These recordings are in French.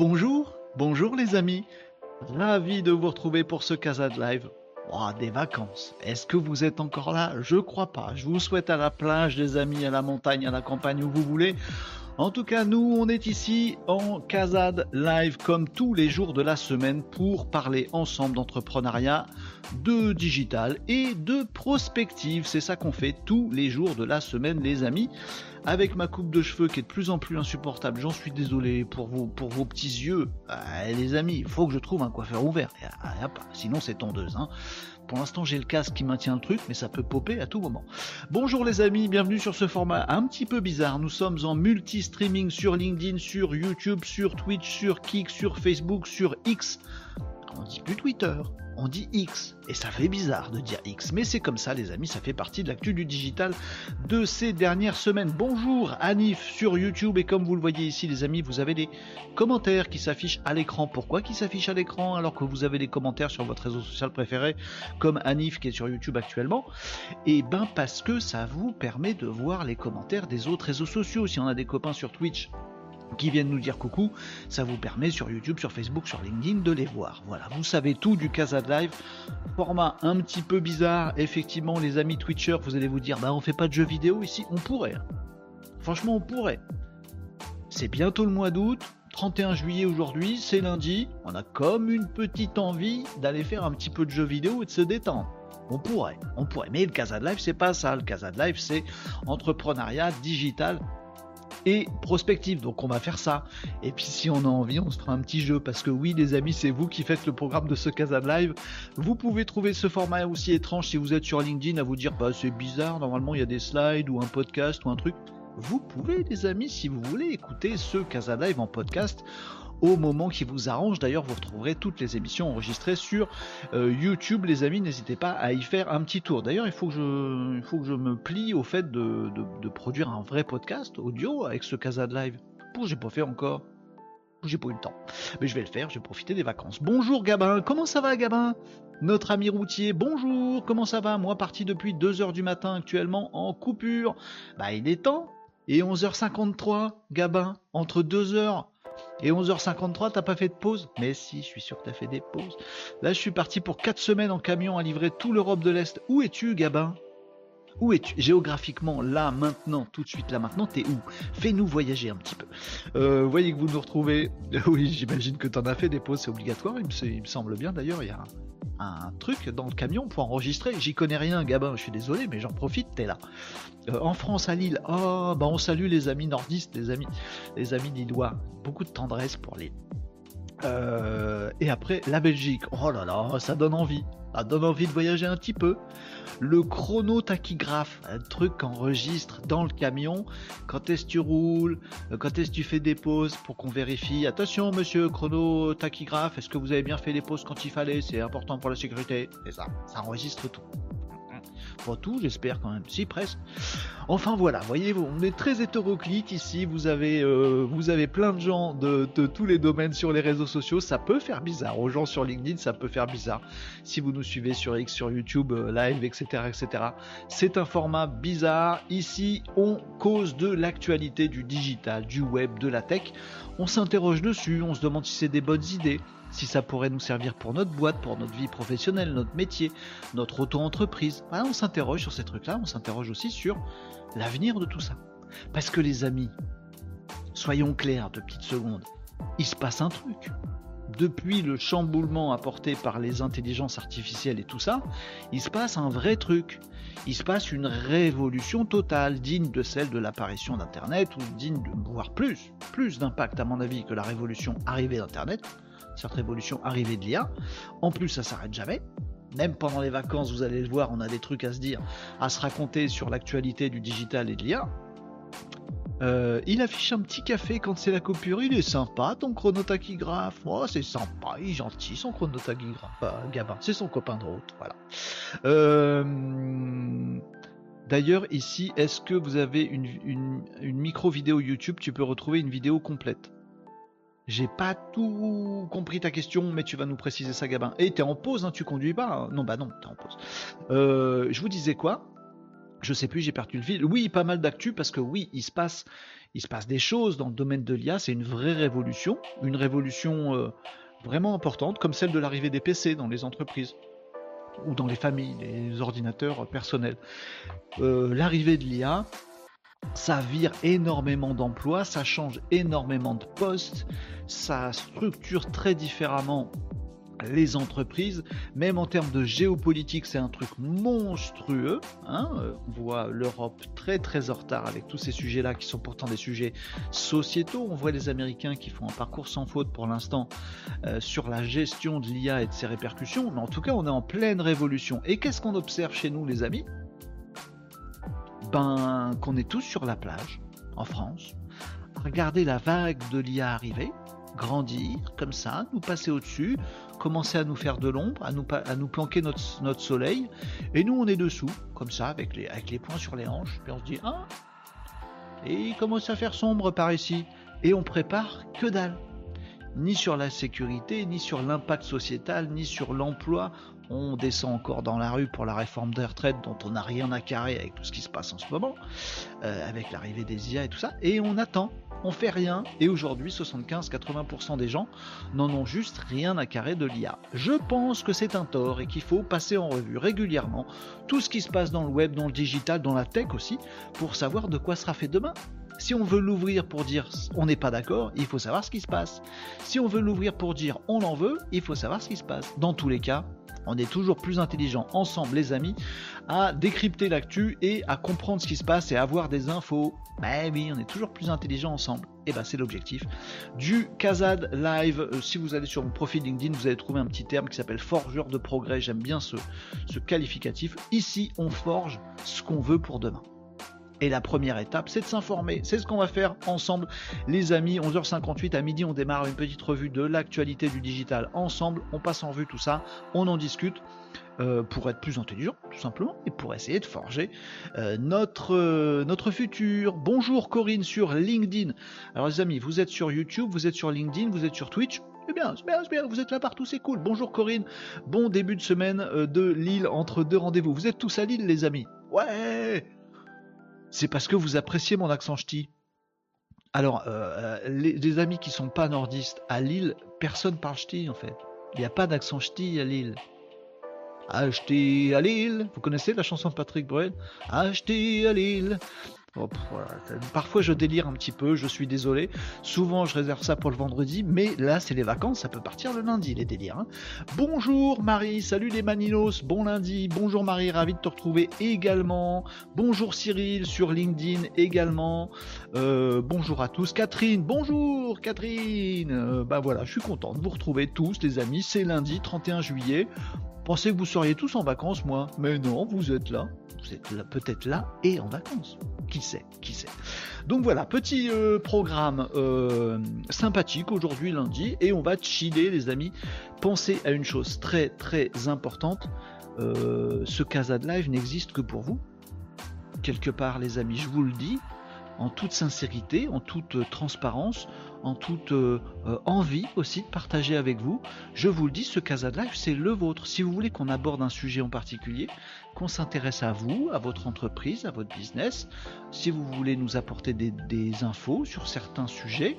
Bonjour, bonjour les amis. Ravi de vous retrouver pour ce Casa de Live. Oh, des vacances. Est-ce que vous êtes encore là? Je crois pas. Je vous souhaite à la plage, des amis, à la montagne, à la campagne, où vous voulez. En tout cas, nous, on est ici en Casade Live comme tous les jours de la semaine pour parler ensemble d'entrepreneuriat, de digital et de prospective. C'est ça qu'on fait tous les jours de la semaine, les amis. Avec ma coupe de cheveux qui est de plus en plus insupportable, j'en suis désolé pour vos, pour vos petits yeux. Ah, les amis, il faut que je trouve un coiffeur ouvert. Ah, Sinon, c'est tondeuse. Hein. Pour l'instant, j'ai le casque qui maintient le truc, mais ça peut popper à tout moment. Bonjour les amis, bienvenue sur ce format un petit peu bizarre. Nous sommes en multi-streaming sur LinkedIn, sur YouTube, sur Twitch, sur Kik, sur Facebook, sur X. On dit plus Twitter, on dit X. Et ça fait bizarre de dire X. Mais c'est comme ça, les amis, ça fait partie de l'actu du digital de ces dernières semaines. Bonjour Anif sur YouTube. Et comme vous le voyez ici, les amis, vous avez des commentaires qui s'affichent à l'écran. Pourquoi qui s'affichent à l'écran alors que vous avez des commentaires sur votre réseau social préféré, comme Anif qui est sur YouTube actuellement? Et ben parce que ça vous permet de voir les commentaires des autres réseaux sociaux. Si on a des copains sur Twitch, qui viennent nous dire coucou, ça vous permet sur YouTube, sur Facebook, sur LinkedIn de les voir. Voilà, vous savez tout du Casa Live. Format un petit peu bizarre, effectivement, les amis Twitchers, vous allez vous dire, bah on fait pas de jeux vidéo ici, on pourrait. Franchement, on pourrait. C'est bientôt le mois d'août, 31 juillet aujourd'hui, c'est lundi, on a comme une petite envie d'aller faire un petit peu de jeux vidéo et de se détendre. On pourrait, on pourrait. Mais le Casa de Live, c'est pas ça. Le Casa de Live, c'est entrepreneuriat digital et prospective. Donc on va faire ça. Et puis si on a envie, on se fera un petit jeu. Parce que oui, les amis, c'est vous qui faites le programme de ce de Live. Vous pouvez trouver ce format aussi étrange si vous êtes sur LinkedIn à vous dire bah c'est bizarre, normalement il y a des slides ou un podcast ou un truc. Vous pouvez, les amis, si vous voulez, écouter ce Casa Live en podcast au moment qui vous arrange. D'ailleurs, vous retrouverez toutes les émissions enregistrées sur euh, YouTube. Les amis, n'hésitez pas à y faire un petit tour. D'ailleurs, il faut que je, il faut que je me plie au fait de, produire un vrai podcast audio avec ce Casa de Live. Pour j'ai pas fait encore. J'ai pas eu le temps. Mais je vais le faire, je vais profiter des vacances. Bonjour Gabin, comment ça va Gabin? Notre ami routier, bonjour, comment ça va? Moi parti depuis 2h du matin actuellement en coupure. Bah il est temps. Et 11h53, Gabin, entre 2h et 11h53, t'as pas fait de pause? Mais si, je suis sûr que t'as fait des pauses. Là, je suis parti pour 4 semaines en camion à livrer tout l'Europe de l'Est. Où es-tu, Gabin? Où es-tu? Géographiquement, là, maintenant, tout de suite, là, maintenant, t'es où? Fais-nous voyager un petit peu. Euh, voyez que vous nous retrouvez. Oui, j'imagine que t'en as fait des pauses, c'est obligatoire. Il me, il me semble bien d'ailleurs, il y a un, truc dans le camion pour enregistrer. J'y connais rien, Gabin, je suis désolé, mais j'en profite, t'es là. Euh, en France, à Lille, oh, bah on salue les amis nordistes, les amis, les amis lillois. Beaucoup de tendresse pour les. Euh, et après, la Belgique. Oh là là, ça donne envie. Ça donne envie de voyager un petit peu. Le chronotachygraphe, un truc qu'enregistre dans le camion. Quand est-ce que tu roules? Quand est-ce que tu fais des pauses pour qu'on vérifie? Attention, monsieur chronotachygraphe, est-ce que vous avez bien fait les pauses quand il fallait? C'est important pour la sécurité. C'est ça, ça enregistre tout. Pas tout, j'espère quand même. Si, presque. Enfin voilà, voyez, on est très hétéroclite ici. Vous avez, euh, vous avez plein de gens de, de tous les domaines sur les réseaux sociaux. Ça peut faire bizarre. Aux gens sur LinkedIn, ça peut faire bizarre. Si vous nous suivez sur X, sur YouTube, euh, live, etc., etc. C'est un format bizarre. Ici, on cause de l'actualité du digital, du web, de la tech. On s'interroge dessus. On se demande si c'est des bonnes idées si ça pourrait nous servir pour notre boîte, pour notre vie professionnelle, notre métier, notre auto-entreprise. On s'interroge sur ces trucs-là, on s'interroge aussi sur l'avenir de tout ça. Parce que les amis, soyons clairs deux petites secondes, il se passe un truc. Depuis le chamboulement apporté par les intelligences artificielles et tout ça, il se passe un vrai truc. Il se passe une révolution totale, digne de celle de l'apparition d'Internet, ou digne de, voire plus, plus d'impact à mon avis que la révolution arrivée d'Internet cette révolution arrivée de l'IA. En plus, ça s'arrête jamais. Même pendant les vacances, vous allez le voir, on a des trucs à se dire, à se raconter sur l'actualité du digital et de l'IA. Euh, il affiche un petit café quand c'est la coupure. Il est sympa, ton chronotachygraphe. Oh, c'est sympa, il est gentil, son chronotachygraphe. Euh, Gabin, c'est son copain de route. Voilà. Euh, D'ailleurs, ici, est-ce que vous avez une, micro vidéo YouTube? Tu peux retrouver une vidéo complète. J'ai pas tout compris ta question, mais tu vas nous préciser ça, Gabin. Et t'es en pause, hein, tu conduis pas hein Non, bah non, t'es en pause. Euh, je vous disais quoi? Je sais plus, j'ai perdu le fil. Oui, pas mal d'actu parce que oui, il se passe, il se passe des choses dans le domaine de l'IA. C'est une vraie révolution, une révolution euh, vraiment importante, comme celle de l'arrivée des PC dans les entreprises ou dans les familles, les ordinateurs personnels. Euh, l'arrivée de l'IA, ça vire énormément d'emplois, ça change énormément de postes, ça structure très différemment les entreprises, même en termes de géopolitique, c'est un truc monstrueux. Hein. On voit l'Europe très très en retard avec tous ces sujets-là qui sont pourtant des sujets sociétaux. On voit les Américains qui font un parcours sans faute pour l'instant euh, sur la gestion de l'IA et de ses répercussions. Mais en tout cas, on est en pleine révolution. Et qu'est-ce qu'on observe chez nous, les amis? Ben, qu'on est tous sur la plage en France, Regardez la vague de l'IA arriver grandir comme ça, nous passer au-dessus, commencer à nous faire de l'ombre, à nous, à planquer notre, soleil, et nous on est dessous, comme ça, avec les, avec poings sur les hanches, puis on se dit, ah, et il commence à faire sombre par ici, et on prépare que dalle. Ni sur la sécurité, ni sur l'impact sociétal, ni sur l'emploi, on descend encore dans la rue pour la réforme des retraites dont on n'a rien à carrer avec tout ce qui se passe en ce moment, euh, avec l'arrivée des IA et tout ça, et on attend, on fait rien, et aujourd'hui 75-80% des gens n'en ont juste rien à carrer de l'IA. Je pense que c'est un tort et qu'il faut passer en revue régulièrement tout ce qui se passe dans le web, dans le digital, dans la tech aussi, pour savoir de quoi sera fait demain. Si on veut l'ouvrir pour dire on n'est pas d'accord, il faut savoir ce qui se passe. Si on veut l'ouvrir pour dire on en veut, il faut savoir ce qui se passe. Dans tous les cas, on est toujours plus intelligent ensemble, les amis, à décrypter l'actu et à comprendre ce qui se passe et à avoir des infos. Ben oui, on est toujours plus intelligent ensemble. Et ben c'est l'objectif du Kazad Live. Euh, si vous allez sur mon profil LinkedIn, vous allez trouver un petit terme qui s'appelle forgeur de progrès. J'aime bien ce qualificatif. Ici, on forge ce qu'on veut pour demain. Et la première étape, c'est de s'informer. C'est ce qu'on va faire ensemble, les amis. 11h58 à midi, on démarre une petite revue de l'actualité du digital ensemble. On passe en vue tout ça, on en discute. Euh, pour être plus intelligent, tout simplement, et pour essayer de forger euh, notre, euh, notre futur. Bonjour Corinne sur LinkedIn. Alors les amis, vous êtes sur YouTube, vous êtes sur LinkedIn, vous êtes sur Twitch. Eh bien, c'est bien, c'est bien, vous êtes là partout, c'est cool. Bonjour Corinne, bon début de semaine de Lille entre deux rendez-vous. Vous êtes tous à Lille les amis Ouais c'est parce que vous appréciez mon accent ch'ti. Alors, euh, euh, les, amis qui sont pas nordistes, à Lille, personne parle ch'ti en fait. Il n'y a pas d'accent ch'ti à Lille. Acheter à Lille, vous connaissez la chanson de Patrick Bruel? Acheter à Lille, Parfois je délire un petit peu, je suis désolé. Souvent je réserve ça pour le vendredi, mais là c'est les vacances, ça peut partir le lundi les délires. Hein. Bonjour Marie, salut les Maninos, bon lundi. Bonjour Marie, ravi de te retrouver également. Bonjour Cyril sur LinkedIn également. Euh, bonjour à tous. Catherine, bonjour Catherine. Euh, bah voilà, je suis content de vous retrouver tous les amis. C'est lundi 31 juillet. Pensez que vous seriez tous en vacances, moi. Mais non, vous êtes là. Vous êtes peut-être là et en vacances. Qui sait, qui sait. Donc voilà, petit euh, programme euh, sympathique aujourd'hui lundi et on va chiller les amis. Pensez à une chose très très importante. Euh, ce Casa de Live n'existe que pour vous. Quelque part les amis, je vous le dis, en toute sincérité, en toute transparence, en toute euh, euh, envie aussi de partager avec vous. Je vous le dis, ce Casa de Live, c'est le vôtre. Si vous voulez qu'on aborde un sujet en particulier, qu'on s'intéresse à vous, à votre entreprise, à votre business, si vous voulez nous apporter des, infos sur certains sujets,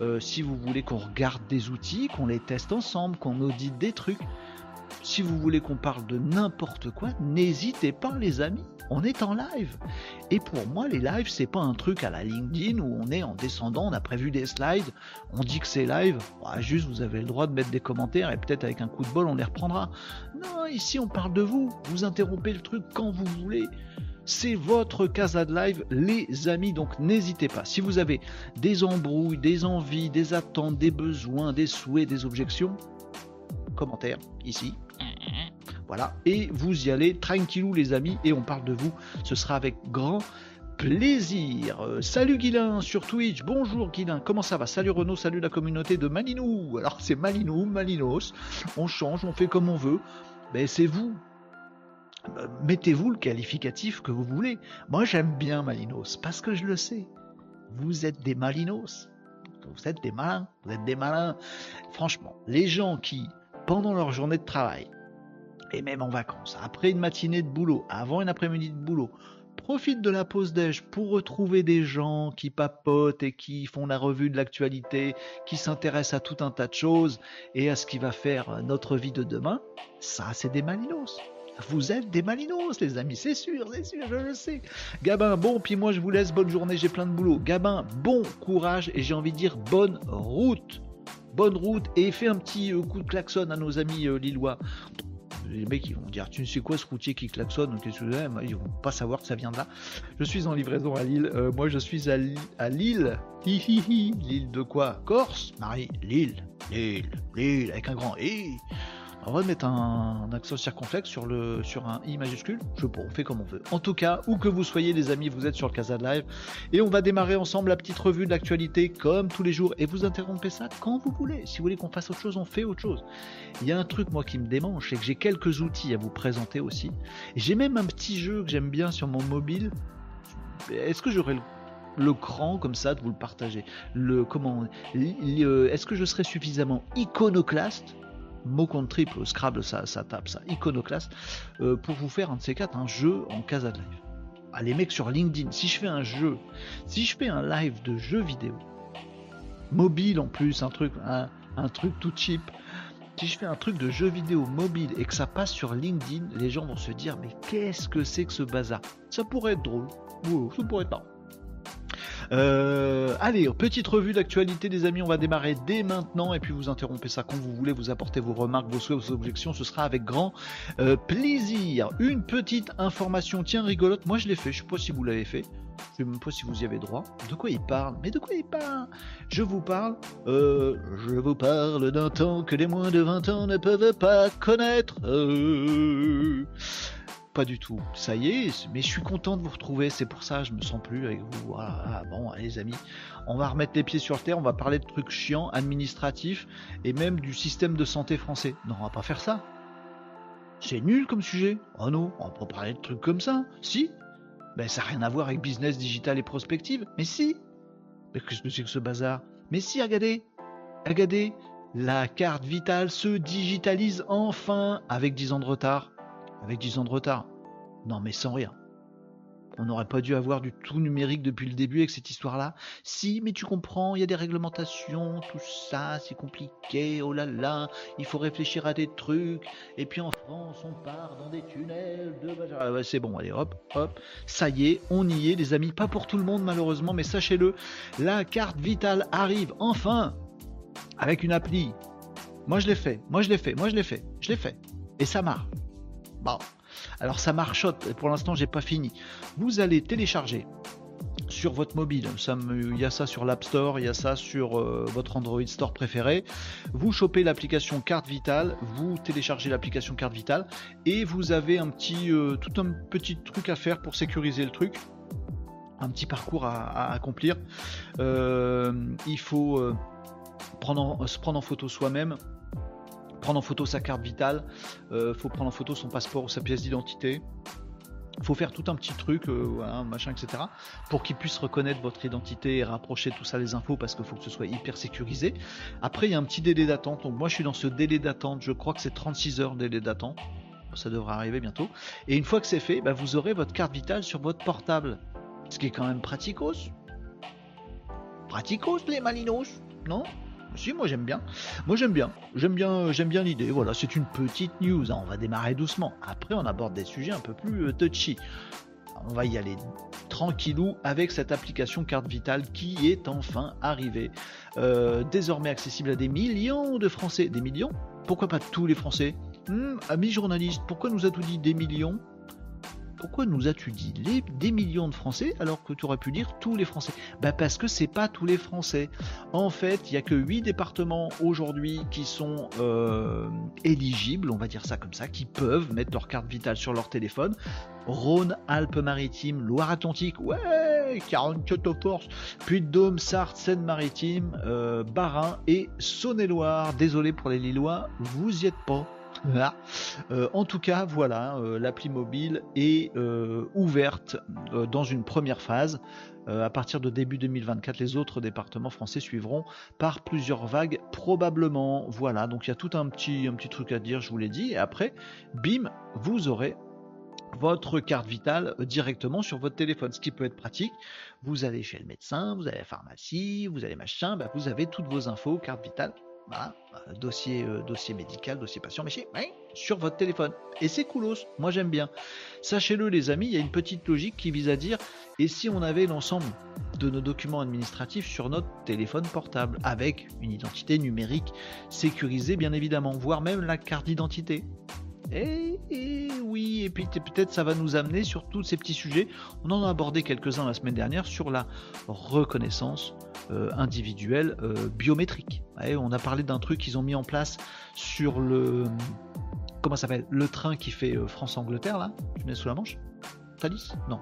euh, si vous voulez qu'on regarde des outils, qu'on les teste ensemble, qu'on audite des trucs, si vous voulez qu'on parle de n'importe quoi, n'hésitez pas les amis, on est en live. Et pour moi, les lives, c'est pas un truc à la LinkedIn où on est en descendant, on a prévu des slides, on dit que c'est live. juste, vous avez le droit de mettre des commentaires et peut-être avec un coup de bol, on les reprendra. Non, ici, on parle de vous. Vous interrompez le truc quand vous voulez. C'est votre casa de live, les amis. Donc n'hésitez pas. Si vous avez des embrouilles, des envies, des attentes, des besoins, des souhaits, des objections, commentaires ici. Et vous y allez tranquillou les amis, et on parle de vous. Ce sera avec grand plaisir. Euh, salut Guilin sur Twitch. Bonjour Guilin, comment ça va? Salut Renaud, salut la communauté de Malinou. Alors c'est Malinou, Malinos. On change, on fait comme on veut. Mais c'est vous. euh, mettez-vous le qualificatif que vous voulez. Moi, j'aime bien Malinos parce que je le sais. Vous êtes des Malinos. Vous êtes des malins. Vous êtes des malins. Franchement, les gens qui, pendant leur journée de travail, et même en vacances, après une matinée de boulot, avant une après-midi de boulot, profitent de la pause déj pour retrouver des gens qui papotent et qui font la revue de l'actualité, qui s'intéressent à tout un tas de choses et à ce qui va faire notre vie de demain, ça c'est des malinos. Vous êtes des malinos, les amis, c'est sûr, c'est sûr, je le sais. Gabin, bon, puis moi je vous laisse, bonne journée, j'ai plein de boulot. Gabin, bon courage et j'ai envie de dire bonne route. Bonne route et fais un petit euh, coup de klaxon à nos amis euh, lillois les mecs ils vont dire tu ne sais quoi ce routier qui klaxonne qu'est-ce que ils vont pas savoir que ça vient de là. Je suis en livraison à Lille. Euh, moi je suis à, à Lille. Lille de quoi? Corse? Marie Lille. Lille Lille avec un grand I on va mettre un, accent circonflexe sur, le, sur un i majuscule. Je sais pas, on fait comme on veut. En tout cas, où que vous soyez, les amis, vous êtes sur le Casa Live. Et on va démarrer ensemble la petite revue de l'actualité, comme tous les jours. Et vous interrompez ça quand vous voulez. Si vous voulez qu'on fasse autre chose, on fait autre chose. Il y a un truc, moi, qui me démange, c'est que j'ai quelques outils à vous présenter aussi. J'ai même un petit jeu que j'aime bien sur mon mobile. Est-ce que j'aurais le cran comme ça de vous le partager? Le comment est-ce que je serais suffisamment iconoclaste? Mot contre triple, Scrabble, ça, ça tape ça, iconoclaste, euh, pour vous faire un de ces quatre, un jeu en casa de live. Ah, les mecs sur LinkedIn, si je fais un jeu, si je fais un live de jeu vidéo, mobile en plus, un truc, un, truc tout cheap, si je fais un truc de jeu vidéo mobile et que ça passe sur LinkedIn, les gens vont se dire mais qu'est-ce que c'est que ce bazar? Ça pourrait être drôle, ça pourrait être marrant. Euh, allez, petite revue d'actualité des amis, on va démarrer dès maintenant et puis vous interrompez ça quand vous voulez, vous apportez vos remarques, vos souhaits, vos objections, ce sera avec grand euh, plaisir. Une petite information, tiens rigolote, moi je l'ai fait, je sais pas si vous l'avez fait. Je sais même pas si vous y avez droit. De quoi il parle? Mais de quoi il parle? Je vous parle. Euh, je vous parle d'un temps que les moins de 20 ans ne peuvent pas connaître pas du tout. Ça y est, mais je suis content de vous retrouver, c'est pour ça je me sens plus avec vous. Voilà, bon, allez les amis, on va remettre les pieds sur terre, on va parler de trucs chiants, administratifs, et même du système de santé français. Non, on va pas faire ça. C'est nul comme sujet. Oh non, on pas parler de trucs comme ça. Si Ben ça n'a rien à voir avec business digital et prospective. Mais si Mais qu'est-ce que c'est que ce bazar? Mais si, regardez Regardez La carte vitale se digitalise enfin avec 10 ans de retard avec 10 ans de retard. Non mais sans rien. On n'aurait pas dû avoir du tout numérique depuis le début avec cette histoire-là. Si, mais tu comprends, il y a des réglementations, tout ça, c'est compliqué, oh là là, il faut réfléchir à des trucs. Et puis en France, on part dans des tunnels de... Ah c'est bon, allez, hop, hop. Ça y est, on y est, les amis. Pas pour tout le monde, malheureusement, mais sachez-le, la carte vitale arrive enfin avec une appli. Moi, je l'ai fait, moi, je l'ai fait, moi, je l'ai fait, je l'ai fait. Et ça marche. Alors ça marchote, pour l'instant j'ai pas fini. Vous allez télécharger sur votre mobile, il y a ça sur l'App Store, il y a ça sur euh, votre Android Store préféré. Vous chopez l'application Carte Vitale, vous téléchargez l'application Carte Vitale et vous avez un petit, euh, tout un petit truc à faire pour sécuriser le truc un petit parcours à, accomplir. Euh, il faut prendre se prendre en photo soi-même, prendre en photo sa carte vitale, euh, faut prendre en photo son passeport ou sa pièce d'identité. Faut faire tout un petit truc, euh, machin, etc. pour qu'il puisse reconnaître votre identité et rapprocher tout ça les infos parce qu'il faut que ce soit hyper sécurisé. Après, il y a un petit délai d'attente. Donc moi, je suis dans ce délai d'attente. Je crois que c'est 36 heures délai d'attente. Ça devrait arriver bientôt. Et une fois que c'est fait, bah, vous aurez votre carte vitale sur votre portable. Ce qui est quand même praticos. Praticos, les malinos, non? Si, moi j'aime bien. Moi j'aime bien. J'aime bien, j'aime bien l'idée. Voilà, c'est une petite news. Hein. On va démarrer doucement. Après, on aborde des sujets un peu plus euh, touchy. On va y aller tranquillou avec cette application carte vitale qui est enfin arrivée. Euh, désormais accessible à des millions de Français. Des millions? Pourquoi pas tous les Français? Hmm, Amis journalistes, pourquoi nous a tout dit des millions? Pourquoi nous as-tu dit des millions de Français alors que tu aurais pu dire tous les Français? Bah parce que c'est pas tous les Français. En fait, il y a que 8 départements aujourd'hui qui sont euh, éligibles, on va dire ça comme ça, qui peuvent mettre leur carte vitale sur leur téléphone. Rhône, Alpes-Maritimes, Loire-Atlantique, ouais, 44 force, Puy-de-Dôme, Sarthe, Seine-Maritime, euh, Barin et Saône-et-Loire. Désolé pour les Lillois, vous y êtes pas. Euh, en tout cas, voilà, euh, l'appli mobile est euh, ouverte dans une première phase. à partir de début 2024, les autres départements français suivront par plusieurs vagues, probablement. Voilà, donc il y a tout un petit, truc à dire, je vous l'ai dit. Et après, bim, vous aurez votre carte vitale directement sur votre téléphone, ce qui peut être pratique. Vous allez chez le médecin, vous allez à la pharmacie, vous allez machin, bah, vous avez toutes vos infos, carte vitale euh, dossier, euh, dossier médical, dossier patient, mais sur votre téléphone. Et c'est coolos, moi j'aime bien. Sachez-le les amis, il y a une petite logique qui vise à dire, et si on avait l'ensemble de nos documents administratifs sur notre téléphone portable, avec une identité numérique sécurisée bien évidemment, voire même la carte d'identité. Et, oui, et puis peut-être ça va nous amener sur tous ces petits sujets. On en a abordé quelques-uns la semaine dernière sur la reconnaissance euh, individuelle euh, biométrique. on a parlé d'un truc qu'ils ont mis en place sur le comment s'appelle le train qui fait euh, France-Angleterre là, tu mets sous la manche. Non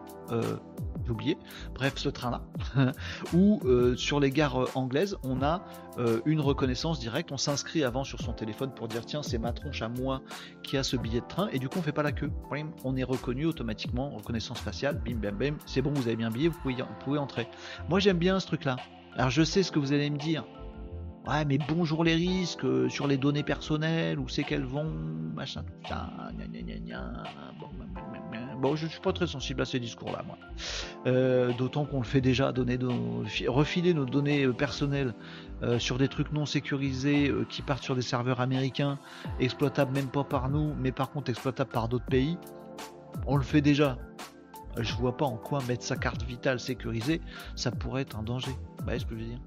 j'ai oublié, bref ce train-là, où euh, sur les gares euh, anglaises, on a euh, une reconnaissance directe, on s'inscrit avant sur son téléphone pour dire tiens c'est ma tronche à moi qui a ce billet de train, et du coup on fait pas la queue, on est reconnu automatiquement, reconnaissance faciale, bim bam bam, c'est bon vous avez bien billet, vous pouvez, entrer. Moi j'aime bien ce truc-là. Alors je sais ce que vous allez me dire, Ouais, mais bonjour les risques sur les données personnelles, où c'est qu'elles vont, machin, tout ça, je suis pas très sensible à ces discours-là, moi. Euh, d'autant qu'on le fait déjà, donner refiler nos données euh, personnelles euh, sur des trucs non sécurisés qui partent sur des serveurs américains, exploitables même pas par nous, mais par contre exploitables par d'autres pays. On le fait déjà. Je vois pas en quoi mettre sa carte vitale sécurisée, ça pourrait être un danger. Vous voyez ce que je veux dire?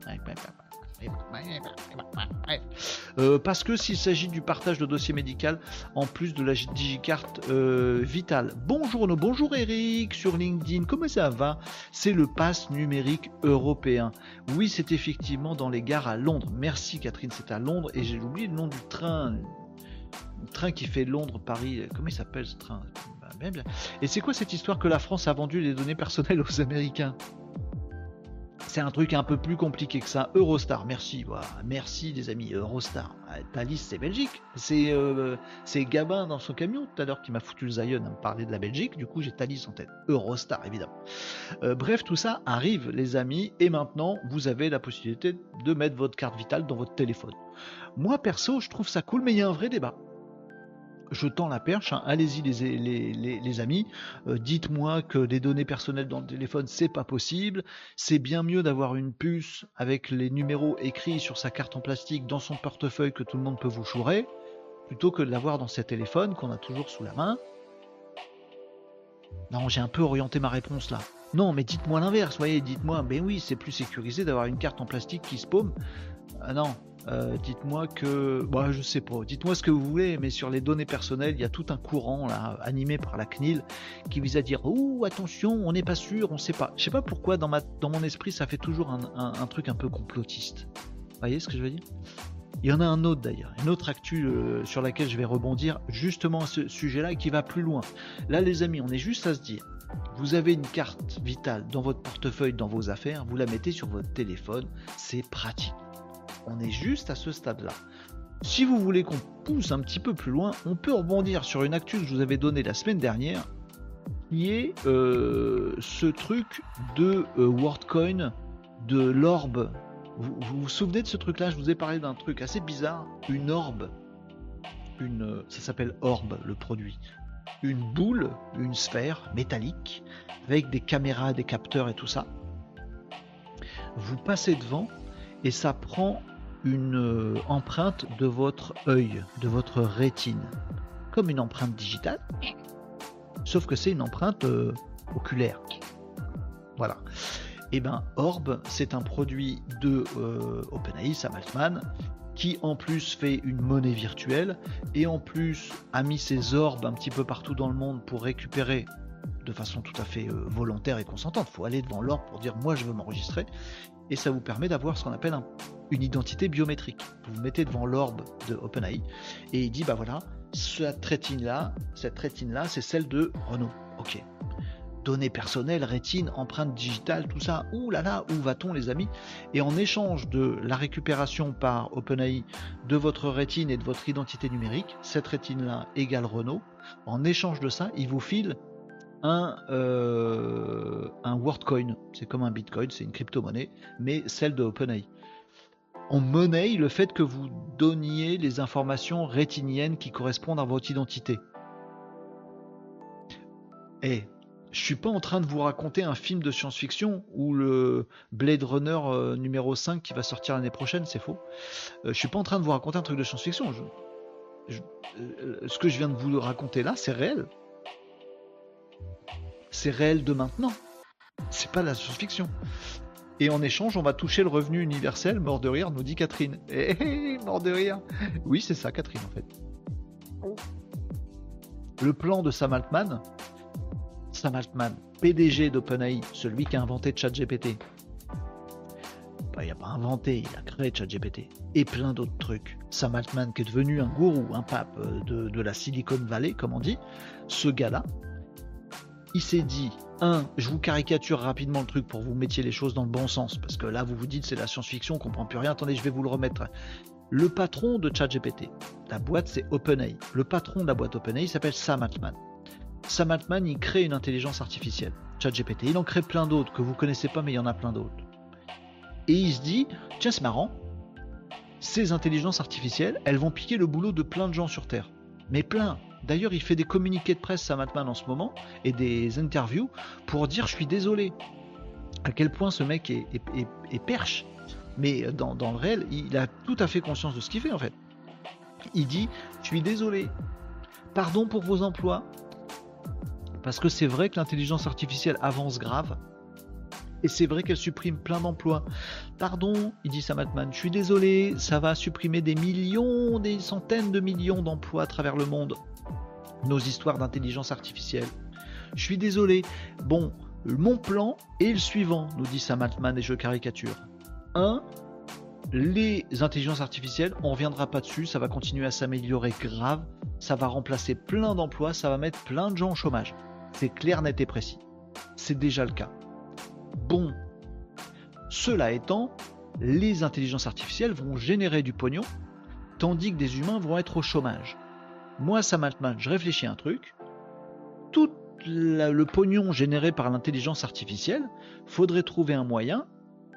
Parce que s'il s'agit du partage de dossier médical en plus de la digicarte euh, vitale. Bonjour, bonjour Eric sur LinkedIn, comment ça va? C'est le pass numérique européen. Oui, c'est effectivement dans les gares à Londres. Merci Catherine, c'est à Londres. Et j'ai oublié le nom du train. Le train qui fait Londres-Paris, comment il s'appelle ce train? Bah, Et c'est quoi cette histoire que la France a vendu les données personnelles aux Américains? C'est un truc un peu plus compliqué que ça. Eurostar, merci. Merci des amis. Eurostar. Thalys, c'est Belgique. Euh, c'est Gabin dans son camion tout à l'heure qui m'a foutu le zaïon à me parler de la Belgique. Du coup, j'ai Thalys en tête. Eurostar, évidemment. Euh, bref, tout ça arrive, les amis. Et maintenant, vous avez la possibilité de mettre votre carte vitale dans votre téléphone. Moi, perso, je trouve ça cool, mais il y a un vrai débat je tends la perche, hein. allez-y les, amis, euh, dites-moi que des données personnelles dans le téléphone c'est pas possible, c'est bien mieux d'avoir une puce avec les numéros écrits sur sa carte en plastique dans son portefeuille que tout le monde peut vous chourer, plutôt que de l'avoir dans ses téléphones qu'on a toujours sous la main. Non, j'ai un peu orienté ma réponse là. Non, mais dites-moi l'inverse, voyez, dites-moi, ben oui, c'est plus sécurisé d'avoir une carte en plastique qui se paume. Ah non, euh, dites-moi que, bah, je sais pas, dites-moi ce que vous voulez, mais sur les données personnelles, il y a tout un courant là, animé par la CNIL qui vise à dire, oh attention, on n'est pas sûr, on sait pas. Je sais pas pourquoi dans, mon esprit ça fait toujours un, truc un peu complotiste. Vous voyez ce que je veux dire? Il y en a un autre d'ailleurs, une autre actu euh, sur laquelle je vais rebondir justement à ce sujet-là et qui va plus loin. Là les amis, on est juste à se dire, vous avez une carte vitale dans votre portefeuille, dans vos affaires, vous la mettez sur votre téléphone, c'est pratique. On est juste à ce stade-là. Si vous voulez qu'on pousse un petit peu plus loin, on peut rebondir sur une actu que je vous avais donnée la semaine dernière, qui est euh, ce truc de euh, WorldCoin, de l'orbe. Vous, vous, souvenez de ce truc-là? Je vous ai parlé d'un truc assez bizarre, une orbe. Une, ça s'appelle orbe, le produit. Une boule, une sphère métallique, avec des caméras, des capteurs et tout ça. Vous passez devant et ça prend une euh, empreinte de votre œil, de votre rétine, comme une empreinte digitale, sauf que c'est une empreinte euh, oculaire. Voilà. Et eh ben Orb, c'est un produit de euh, OpenAI, Sam Altman, qui en plus fait une monnaie virtuelle et en plus a mis ses orbes un petit peu partout dans le monde pour récupérer de façon tout à fait volontaire et consentante. Il faut aller devant l'orbe pour dire moi je veux m'enregistrer et ça vous permet d'avoir ce qu'on appelle une identité biométrique. Vous vous mettez devant l'orbe de OpenAI et il dit bah voilà, cette rétine là, cette rétine là, c'est celle de Renault. Ok. données personnelles, rétine, empreintes digitales, tout ça. Ouh là là, où va-t-on les amis? Et en échange de la récupération par OpenAI de votre rétine et de votre identité numérique, cette rétine-là égale Renault, en échange de ça, il vous file un, euh, un. C'est comme un Bitcoin, c'est une crypto-monnaie, mais celle de OpenAI. On monnaie le fait que vous donniez les informations rétiniennes qui correspondent à votre identité. Et je suis pas en train de vous raconter un film de science-fiction ou le Blade Runner euh, numéro 5 qui va sortir l'année prochaine, c'est faux. Euh, je suis pas en train de vous raconter un truc de science-fiction. Euh, ce que je viens de vous raconter là, c'est réel. C'est réel de maintenant. C'est pas de la science-fiction. Et en échange, on va toucher le revenu universel, mort de rire, nous dit Catherine. Eh, eh, mort de rire. Oui, c'est ça, Catherine, en fait. Le plan de Sam Altman, Sam Altman, PDG d'OpenAI, celui qui a inventé ChatGPT. Bah, il n'a pas inventé, il a créé ChatGPT. Et plein d'autres trucs. Sam Altman, qui est devenu un gourou, un pape euh, de la Silicon Valley, comme on dit, ce gars-là, il s'est dit, un, je vous caricature rapidement le truc pour que vous mettiez les choses dans le bon sens, parce que là vous vous dites c'est la science-fiction, on comprend plus rien, attendez, je vais vous le remettre. Le patron de ChatGPT, la boîte c'est OpenAI. Le patron de la boîte OpenAI s'appelle Sam Altman. Sam Altman, il crée une intelligence artificielle, ChatGPT. Il en crée plein d'autres que vous connaissez pas, mais il y en a plein d'autres. Et il se dit, tiens, c'est marrant, ces intelligences artificielles, elles vont piquer le boulot de plein de gens sur Terre. Mais plein. D'ailleurs, il fait des communiqués de presse, Sam Altman, en ce moment, et des interviews pour dire, je suis désolé. À quel point ce mec est, perche. Mais dans, dans le réel, il a tout à fait conscience de ce qu'il fait, en fait. Il dit, je suis désolé. Pardon pour vos emplois, parce que c'est vrai que l'intelligence artificielle avance grave. Et c'est vrai qu'elle supprime plein d'emplois. Pardon, il dit Sam Altman, je suis désolé, ça va supprimer des millions, des centaines de millions d'emplois à travers le monde. Nos histoires d'intelligence artificielle. Je suis désolé. Bon, mon plan est le suivant, nous dit Sam Altman et je caricature. 1. Les intelligences artificielles, on ne reviendra pas dessus, ça va continuer à s'améliorer grave, ça va remplacer plein d'emplois, ça va mettre plein de gens au chômage. C'est clair, net et précis. C'est déjà le cas. Bon, cela étant, les intelligences artificielles vont générer du pognon, tandis que des humains vont être au chômage. Moi, Altman, je réfléchis à un truc. Tout le pognon généré par l'intelligence artificielle, faudrait trouver un moyen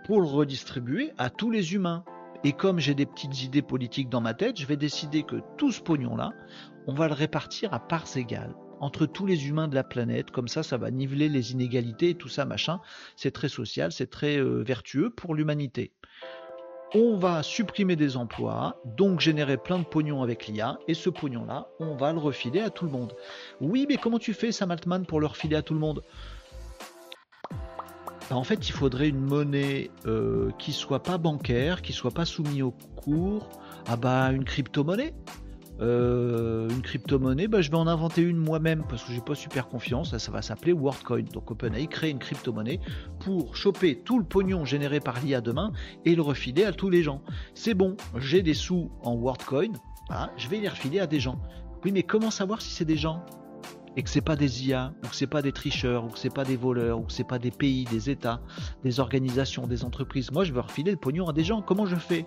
pour le redistribuer à tous les humains. Et comme j'ai des petites idées politiques dans ma tête, je vais décider que tout ce pognon-là, on va le répartir à parts égales entre tous les humains de la planète. Comme ça, ça va niveler les inégalités et tout ça, machin. C'est très social, c'est très euh, vertueux pour l'humanité. On va supprimer des emplois, donc générer plein de pognon avec l'IA, et ce pognon-là, on va le refiler à tout le monde. Oui, mais comment tu fais, Sam Altman, pour le refiler à tout le monde? Bah, en fait, il faudrait une monnaie euh, qui soit pas bancaire, qui soit pas soumise au cours. Ah bah une crypto-monnaie euh, une crypto-monnaie, bah, je vais en inventer une moi-même parce que j'ai pas super confiance. Ça, va s'appeler WorldCoin. Donc OpenAI crée une crypto-monnaie pour choper tout le pognon généré par l'IA demain et le refiler à tous les gens. C'est bon, j'ai des sous en WorldCoin, je vais les refiler à des gens. Oui, mais comment savoir si c'est des gens? Et que c'est pas des IA, ou que c'est pas des tricheurs, ou que c'est pas des voleurs, ou que c'est pas des pays, des États, des organisations, des entreprises. Moi, je veux refiler le pognon à des gens. Comment je fais?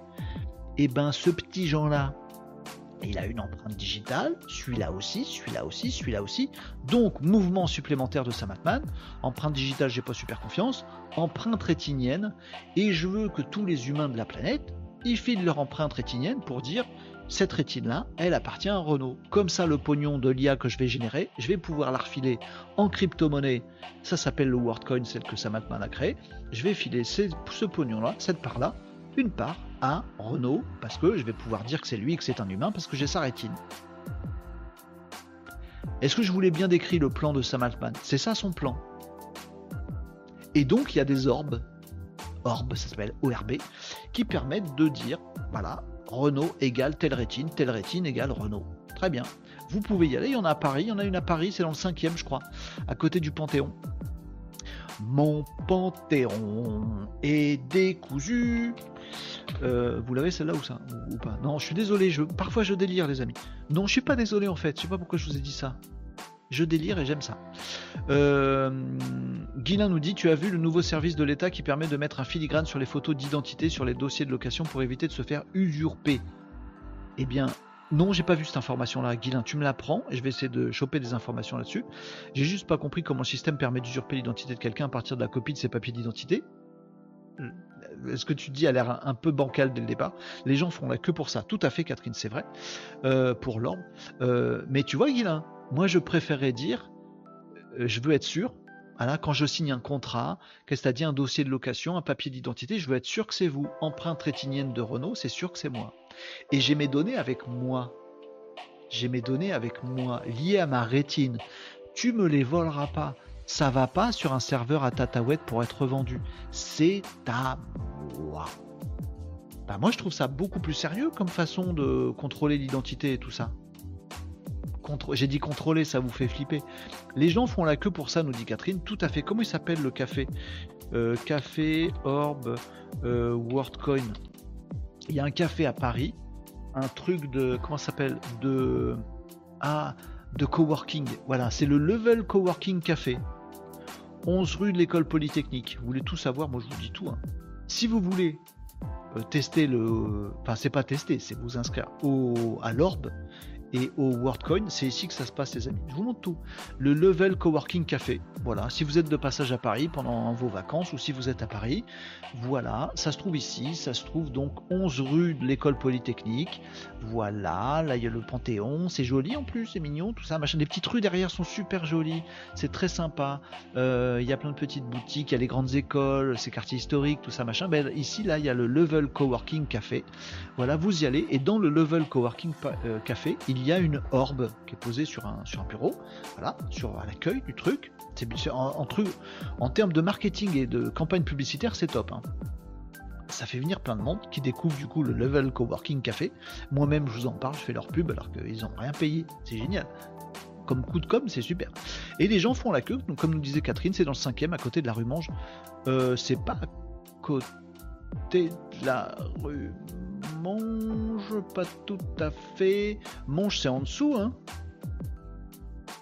Eh ben, ce petit gens-là, il a une empreinte digitale, celui-là aussi, celui-là aussi, celui-là aussi. Donc, mouvement supplémentaire de Sam Altman. Empreinte digitale, j'ai pas super confiance. Empreinte rétinienne. Et je veux que tous les humains de la planète, ils filent leur empreinte rétinienne pour dire cette rétine-là, elle appartient à Renault. Comme ça, le pognon de l'IA que je vais générer, je vais pouvoir la refiler en crypto-monnaie. Ça s'appelle le WorldCoin, celle que Sam Altman a créée. Je vais filer ce pognon-là, cette part-là, une part à Renault, parce que je vais pouvoir dire que c'est lui, que c'est un humain, parce que j'ai sa rétine. Est-ce que je voulais bien décrire le plan de Sam Altman? C'est ça son plan. Et donc il y a des orbes, orbes, ça s'appelle ORB, qui permettent de dire, voilà, Renault égale telle rétine, telle rétine égale Renault. Très bien. Vous pouvez y aller, il y en a à Paris, il y en a une à Paris, c'est dans le cinquième je crois, à côté du Panthéon. Mon Panthéon est décousu. Euh, vous l'avez celle-là ou ça ou, pas? Non, je suis désolé. Je, parfois je délire, les amis. Non, je suis pas désolé en fait. Je sais pas pourquoi je vous ai dit ça. je délire et j'aime ça. Euh, Guilin nous dit Tu as vu le nouveau service de l'État qui permet de mettre un filigrane sur les photos d'identité sur les dossiers de location pour éviter de se faire usurper? Eh bien, non, j'ai pas vu cette information-là. Guilin, tu me la prends et je vais essayer de choper des informations là-dessus. J'ai juste pas compris comment le système permet d'usurper l'identité de quelqu'un à partir de la copie de ses papiers d'identité. Euh, ce que tu dis a l'air un peu bancal dès le départ. Les gens font la queue pour ça. Tout à fait, Catherine, c'est vrai. Euh, pour l'ordre. mais tu vois, Guilin, moi, je préférerais dire, euh, je veux être sûr, voilà, quand je signe un contrat, qu'est-ce que dit un dossier de location, un papier d'identité, je veux être sûr que c'est vous. Empreinte rétinienne de Renault, c'est sûr que c'est moi. Et j'ai mes données avec moi. J'ai mes données avec moi, liées à ma rétine. Tu me les voleras pas. Ça va pas sur un serveur à Tataouette pour être vendu. C'est à moi. Bah moi, je trouve ça beaucoup plus sérieux comme façon de contrôler l'identité et tout ça. J'ai dit contrôler, ça vous fait flipper. Les gens font la queue pour ça, nous dit Catherine. Tout à fait. Comment il s'appelle le café? Euh, Café Orb euh, WorldCoin. Il y a un café à Paris, un truc de comment ça s'appelle? De ah de coworking. Voilà, c'est le Level Coworking Café. 11 rue de l'école polytechnique. Vous voulez tout savoir Moi, je vous dis tout. Hein. Si vous voulez euh, tester le, enfin c'est pas tester, c'est vous inscrire au à l'Orb et au WorldCoin. C'est ici que ça se passe, les amis. Je vous montre tout. Le Level Coworking Café. Voilà. Si vous êtes de passage à Paris pendant vos vacances ou si vous êtes à Paris, voilà. Ça se trouve ici. Ça se trouve donc 11 rue de l'école polytechnique. Voilà. Là, il y a le Panthéon. C'est joli en plus. C'est mignon. Tout ça. Machin. Les petites rues derrière sont super jolies. C'est très sympa. Euh, il y a plein de petites boutiques. Il y a les grandes écoles. C'est quartier historique. Tout ça. Machin. Ben, ici, là, il y a le Level Coworking Café. Voilà. Vous y allez. Et dans le Level Coworking euh, Café, il il y a une orbe qui est posée sur un, sur un bureau, voilà, sur l'accueil du truc. En, en, en termes de marketing et de campagne publicitaire, c'est top. Hein. Ça fait venir plein de monde qui découvre du coup le Level Coworking Café. Moi-même, je vous en parle, je fais leur pub alors qu'ils n'ont rien payé. C'est génial comme coup de com, c'est super. Et les gens font la queue, donc comme nous disait Catherine, c'est dans le cinquième, à côté de la rue Mange. Euh, c'est pas à côté de la rue Monge, pas tout à fait. Monge, c'est en dessous, hein.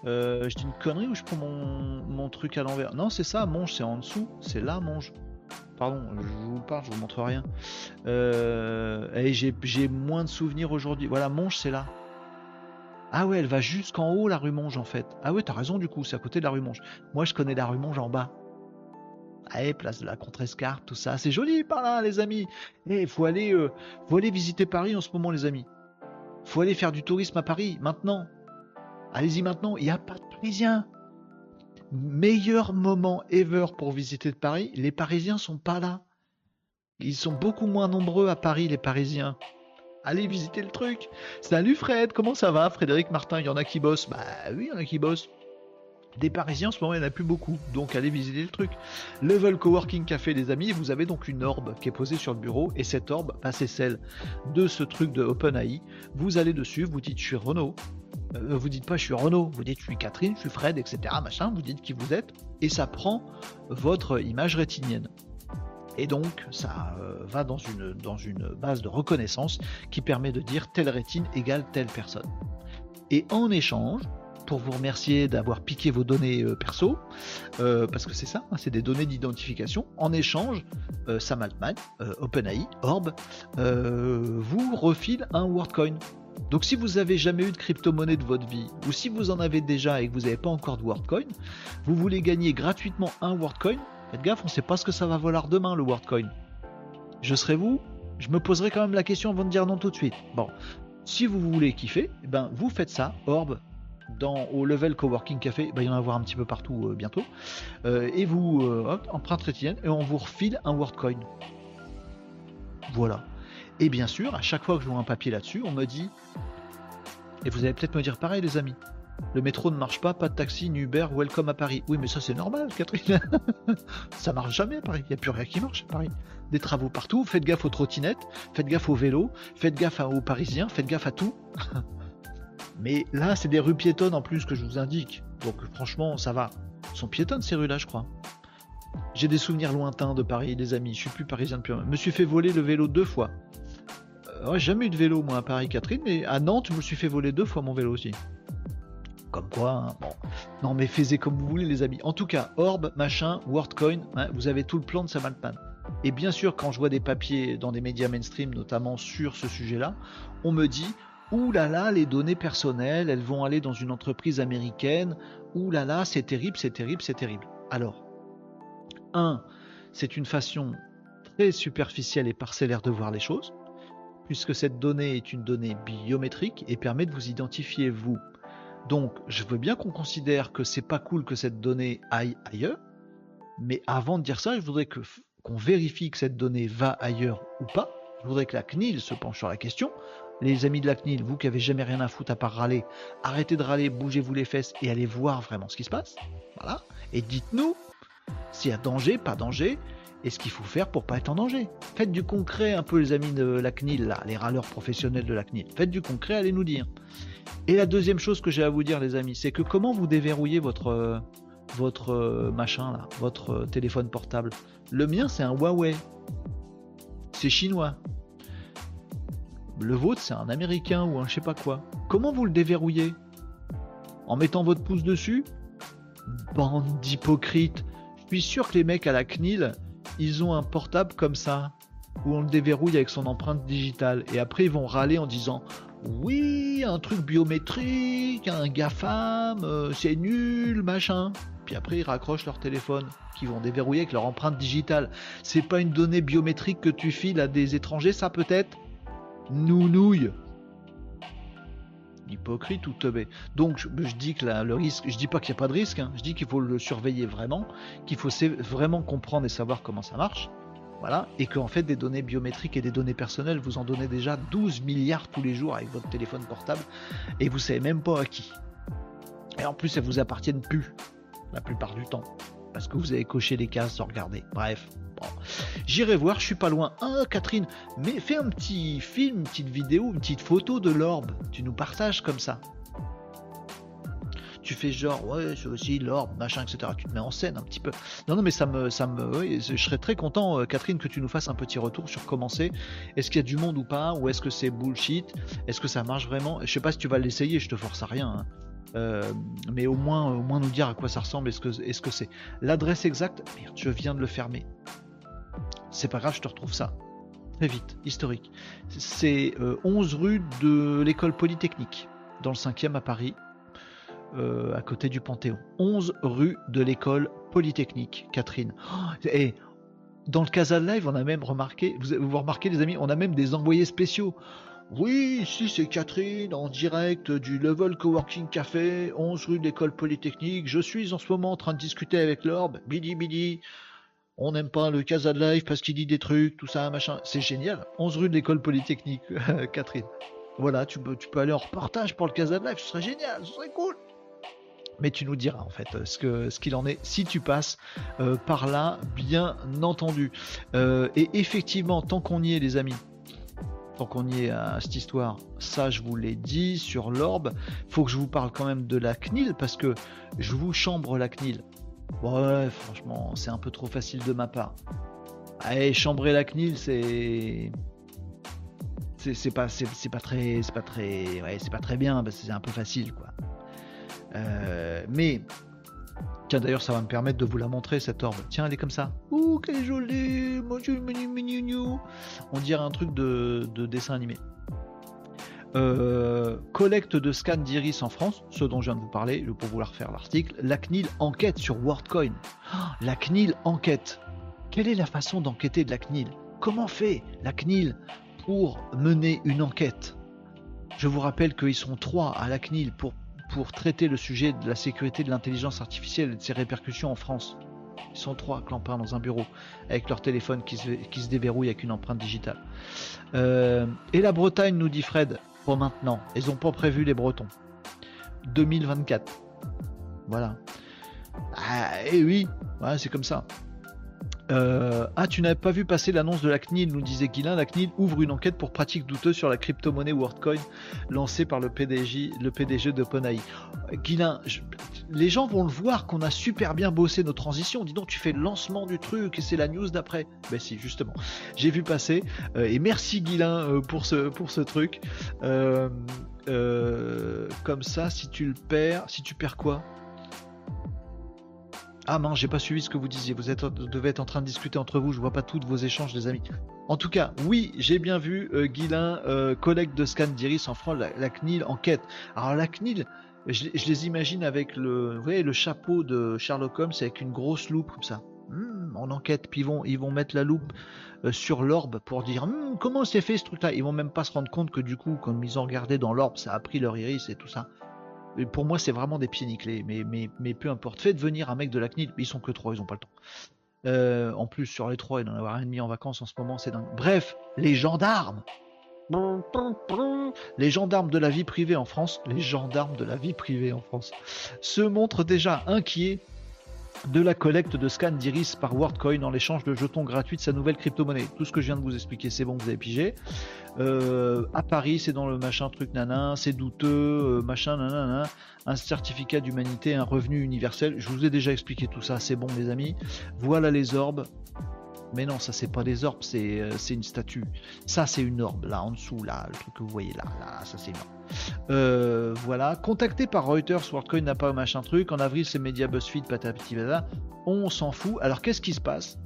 Euh, je dis une connerie ou je prends mon, truc à l'envers? Non, c'est ça, Monge, c'est en dessous. C'est là, Monge. Pardon, je vous parle, je vous montre rien. Euh, et j'ai moins de souvenirs aujourd'hui. Voilà, Monge, c'est là. Ah ouais, elle va jusqu'en haut, la rue Monge, en fait. Ah ouais, t'as raison, du coup, c'est à côté de la rue Monge. Moi, je connais la rue Monge en bas. Allez, place de la Contrescarpe, tout ça. C'est joli par là, les amis. Et eh, faut aller, euh, faut aller visiter Paris en ce moment, les amis. Faut aller faire du tourisme à Paris, maintenant. Allez-y maintenant, il n'y a pas de Parisiens. Meilleur moment ever pour visiter Paris, les Parisiens sont pas là. Ils sont beaucoup moins nombreux à Paris, les Parisiens. Allez visiter le truc. Salut Fred, comment ça va Frédéric Martin, il y en a qui bossent? Bah oui, il y en a qui bossent. Des Parisiens, en ce moment, il n'y en a plus beaucoup. Donc, allez visiter le truc. Level Coworking Café, les amis. Vous avez donc une orbe qui est posée sur le bureau. Et cette orbe, bah, c'est celle de ce truc de OpenAI. Vous allez dessus, vous dites je suis Renault. Euh, vous dites pas je suis Renault. Vous dites je suis Catherine, je suis Fred, etc. Machin. Vous dites qui vous êtes. Et ça prend votre image rétinienne. Et donc, ça euh, va dans une, dans une base de reconnaissance qui permet de dire telle rétine égale telle personne. Et en échange, pour vous remercier d'avoir piqué vos données euh, perso, euh, parce que c'est ça, hein, c'est des données d'identification. En échange, euh, Sam Altman, OpenAI, Orb, vous refile un WorldCoin. Donc si vous avez jamais eu de crypto-monnaie de votre vie, ou si vous en avez déjà et que vous n'avez pas encore de WorldCoin, vous voulez gagner gratuitement un WorldCoin, faites gaffe, on ne sait pas ce que ça va valoir demain le WorldCoin. Je serai vous, je me poserai quand même la question avant de dire non tout de suite. Bon, si vous voulez kiffer, eh ben vous faites ça, Orb, dans, au level coworking café, bah, il y en a avoir un petit peu partout euh, bientôt. Euh, et vous, euh, empreinte rétinienne, et on vous refile un WordCoin. Voilà. Et bien sûr, à chaque fois que je vois un papier là-dessus, on me dit, et vous allez peut-être me dire pareil les amis, le métro ne marche pas, pas de taxi, ni Uber, welcome à Paris. Oui, mais ça c'est normal, Catherine. ça marche jamais à Paris. Il n'y a plus rien qui marche à Paris. Des travaux partout. Faites gaffe aux trottinettes, faites gaffe aux vélos, faites gaffe aux Parisiens, faites gaffe à tout. Mais là, c'est des rues piétonnes en plus que je vous indique. Donc franchement, ça va. Sont piétonnes ces rues-là, je crois. J'ai des souvenirs lointains de Paris, des amis. Je suis plus parisien depuis. Je me suis fait voler le vélo deux fois. Euh, jamais eu de vélo moi à Paris, Catherine, mais à Nantes, je me suis fait voler deux fois mon vélo aussi. Comme quoi, hein, bon. Non, mais faites comme vous voulez, les amis. En tout cas, Orb, machin, WordCoin, hein, vous avez tout le plan de Samalpan. Et bien sûr, quand je vois des papiers dans des médias mainstream, notamment sur ce sujet-là, on me dit Ouh là là, les données personnelles, elles vont aller dans une entreprise américaine. Ouh là là, c'est terrible, c'est terrible, c'est terrible. Alors, un, c'est une façon très superficielle et parcellaire de voir les choses, puisque cette donnée est une donnée biométrique et permet de vous identifier vous. Donc, je veux bien qu'on considère que c'est pas cool que cette donnée aille ailleurs, mais avant de dire ça, je voudrais qu'on vérifie que cette donnée va ailleurs ou pas. Je voudrais que la CNIL se penche sur la question. Les amis de la CNIL, vous qui avez jamais rien à foutre à part râler, arrêtez de râler, bougez-vous les fesses et allez voir vraiment ce qui se passe. Voilà. Et dites-nous s'il y a danger, pas danger, et ce qu'il faut faire pour pas être en danger. Faites du concret un peu les amis de la CNIL, les râleurs professionnels de la CNIL. Faites du concret, allez nous dire. Et la deuxième chose que j'ai à vous dire les amis, c'est que comment vous déverrouillez votre votre machin votre euh, téléphone portable? Le mien c'est un Huawei. C'est chinois. Le vôtre c'est un américain ou un je sais pas quoi. Comment vous le déverrouillez? En mettant votre pouce dessus? Bande d'hypocrites. Je suis sûr que les mecs à la CNIL, ils ont un portable comme ça, où on le déverrouille avec son empreinte digitale. Et après ils vont râler en disant oui, un truc biométrique, un GAFAM, euh, c'est nul, machin puis après ils raccrochent leur téléphone, qui vont déverrouiller avec leur empreinte digitale. C'est pas une donnée biométrique que tu files à des étrangers, ça peut-être? Nounouille Hypocrite ou teubé. Donc je, dis que le risque, je dis pas qu'il n'y a pas de risque, hein. je dis qu'il faut le surveiller vraiment, qu'il faut vraiment comprendre et savoir comment ça marche. Voilà, et qu'en fait des données biométriques et des données personnelles, vous en donnez déjà 12 milliards tous les jours avec votre téléphone portable, et vous savez même pas à qui. Et en plus, elles vous appartiennent plus la plupart du temps. Parce que vous avez coché les cases sans regarder. Bref. J'irai voir, je suis pas loin. Ah, Catherine, mais fais un petit film, une petite vidéo, une petite photo de l'orbe. Tu nous partages comme ça. Tu fais genre, ouais, c'est aussi l'orbe, machin, etc. Tu te mets en scène un petit peu. Non, non, mais ça me, ça me, je serais très content, euh, Catherine, que tu nous fasses un petit retour sur comment c'est. Est-ce qu'il y a du monde ou pas, ou est-ce que c'est bullshit? Est-ce que ça marche vraiment? Je sais pas si tu vas l'essayer, je te force à rien. Hein. Euh, mais au moins, nous dire à quoi ça ressemble et ce que c'est. L'adresse exacte, je viens de le fermer. C'est pas grave, je te retrouve ça. Très vite, historique. C'est 11 euh, rue de l'école polytechnique, dans le 5e à Paris, euh, à côté du Panthéon. 11 rue de l'école polytechnique, Catherine. Oh, dans le Casa Live, on a même remarqué, vous, vous remarquez les amis, on a même des envoyés spéciaux. Oui, ici c'est Catherine en direct du Level Coworking Café, 11 rue de l'école Polytechnique. Je suis en ce moment en train de discuter avec l'Orbe. Bidi Bidi. On n'aime pas le Casa de Live parce qu'il dit des trucs, tout ça, machin. C'est génial. 11 rue de l'école Polytechnique, Catherine. Voilà, tu peux, tu aller en reportage pour le Casa de Live, ce serait génial, ce serait cool. Mais tu nous diras en fait ce que ce qu'il en est si tu passes euh, par là, bien entendu. Euh, et effectivement, tant qu'on y est, les amis, tant qu'on y est à cette histoire, ça je vous l'ai dit sur l'orbe, faut que je vous parle quand même de la CNIL parce que je vous chambre la CNIL. Ouais, franchement, c'est un peu trop facile de ma part. Allez, chambrer la CNIL, c'est c'est pas c'est pas très c'est pas très ouais, c'est pas très bien c'est un peu facile quoi. Euh, mais Tiens, d'ailleurs, ça va me permettre de vous la montrer, cette orbe. Tiens, elle est comme ça. Ouh, quelle jolie On dirait un truc de, dessin animé. Euh, collecte de scans d'iris en France, ce dont je viens de vous parler, pour vous la refaire l'article. La CNIL enquête sur WorldCoin. Ah, la CNIL enquête. Quelle est la façon d'enquêter de la CNIL? Comment fait la CNIL pour mener une enquête? Je vous rappelle qu'ils sont trois à la CNIL pour pour traiter le sujet de la sécurité de l'intelligence artificielle et de ses répercussions en France. Ils sont trois clampins dans un bureau avec leur téléphone qui se, déverrouille avec une empreinte digitale. Euh, et la Bretagne, nous dit Fred, pour maintenant. Ils n'ont pas prévu les Bretons. 2024. Voilà. Ah, et oui, c'est comme ça. Euh, ah, tu n'avais pas vu passer l'annonce de la CNIL, nous disait Guilin. La CNIL ouvre une enquête pour pratique douteuse sur la crypto-monnaie WorldCoin lancée par le PDG, le PDG de Ponaï. Guilin, les gens vont le voir qu'on a super bien bossé nos transitions. Dis donc, tu fais le lancement du truc et c'est la news d'après. Ben si, justement. J'ai vu passer. Euh, et merci Guilin euh, pour, ce, pour ce truc. comme ça, si tu le perds, si tu perds quoi? Ah mince, j'ai pas suivi ce que vous disiez. Vous, devez être en train de discuter entre vous. Je vois pas tous vos échanges, les amis. En tout cas, oui, j'ai bien vu euh, Guilin, euh, collègue de scan d'Iris en France, la, CNIL enquête. Alors la CNIL, je, les imagine avec le, vous le chapeau de Sherlock Holmes avec une grosse loupe comme ça. Hmm, en enquête, puis ils vont, ils vont mettre la loupe euh, sur l'orbe pour dire hmm, comment c'est fait ce truc-là? Ils vont même pas se rendre compte que du coup, comme ils ont regardé dans l'orbe, ça a pris leur iris et tout ça pour moi, c'est vraiment des pieds nickelés. Mais, peu importe. Faites venir un mec de la CNIL. Ils sont que trois, ils ont pas le temps. Euh, en plus, sur les trois, il en avoir un demi en vacances en ce moment, c'est dingue. Bref, les gendarmes. Les gendarmes de la vie privée en France, les gendarmes de la vie privée en France, se montrent déjà inquiets de la collecte de scans d'Iris par WorldCoin en l'échange de jetons gratuits de sa nouvelle crypto-monnaie. Tout ce que je viens de vous expliquer, c'est bon, vous avez pigé. Euh, à Paris, c'est dans le machin truc nanan, c'est douteux, euh, machin nanana, un certificat d'humanité, un revenu universel. Je vous ai déjà expliqué tout ça, c'est bon les amis. Voilà les orbes. Mais non, ça c'est pas des orbes, c'est euh, une statue. Ça c'est une orbe, là en dessous, là, le truc que vous voyez là, là, ça c'est une orbe. Euh, voilà, contacté par Reuters, WorldCoin n'a pas machin truc. En avril, c'est Media BuzzFeed, patati On s'en fout. Alors qu'est-ce qui se passe?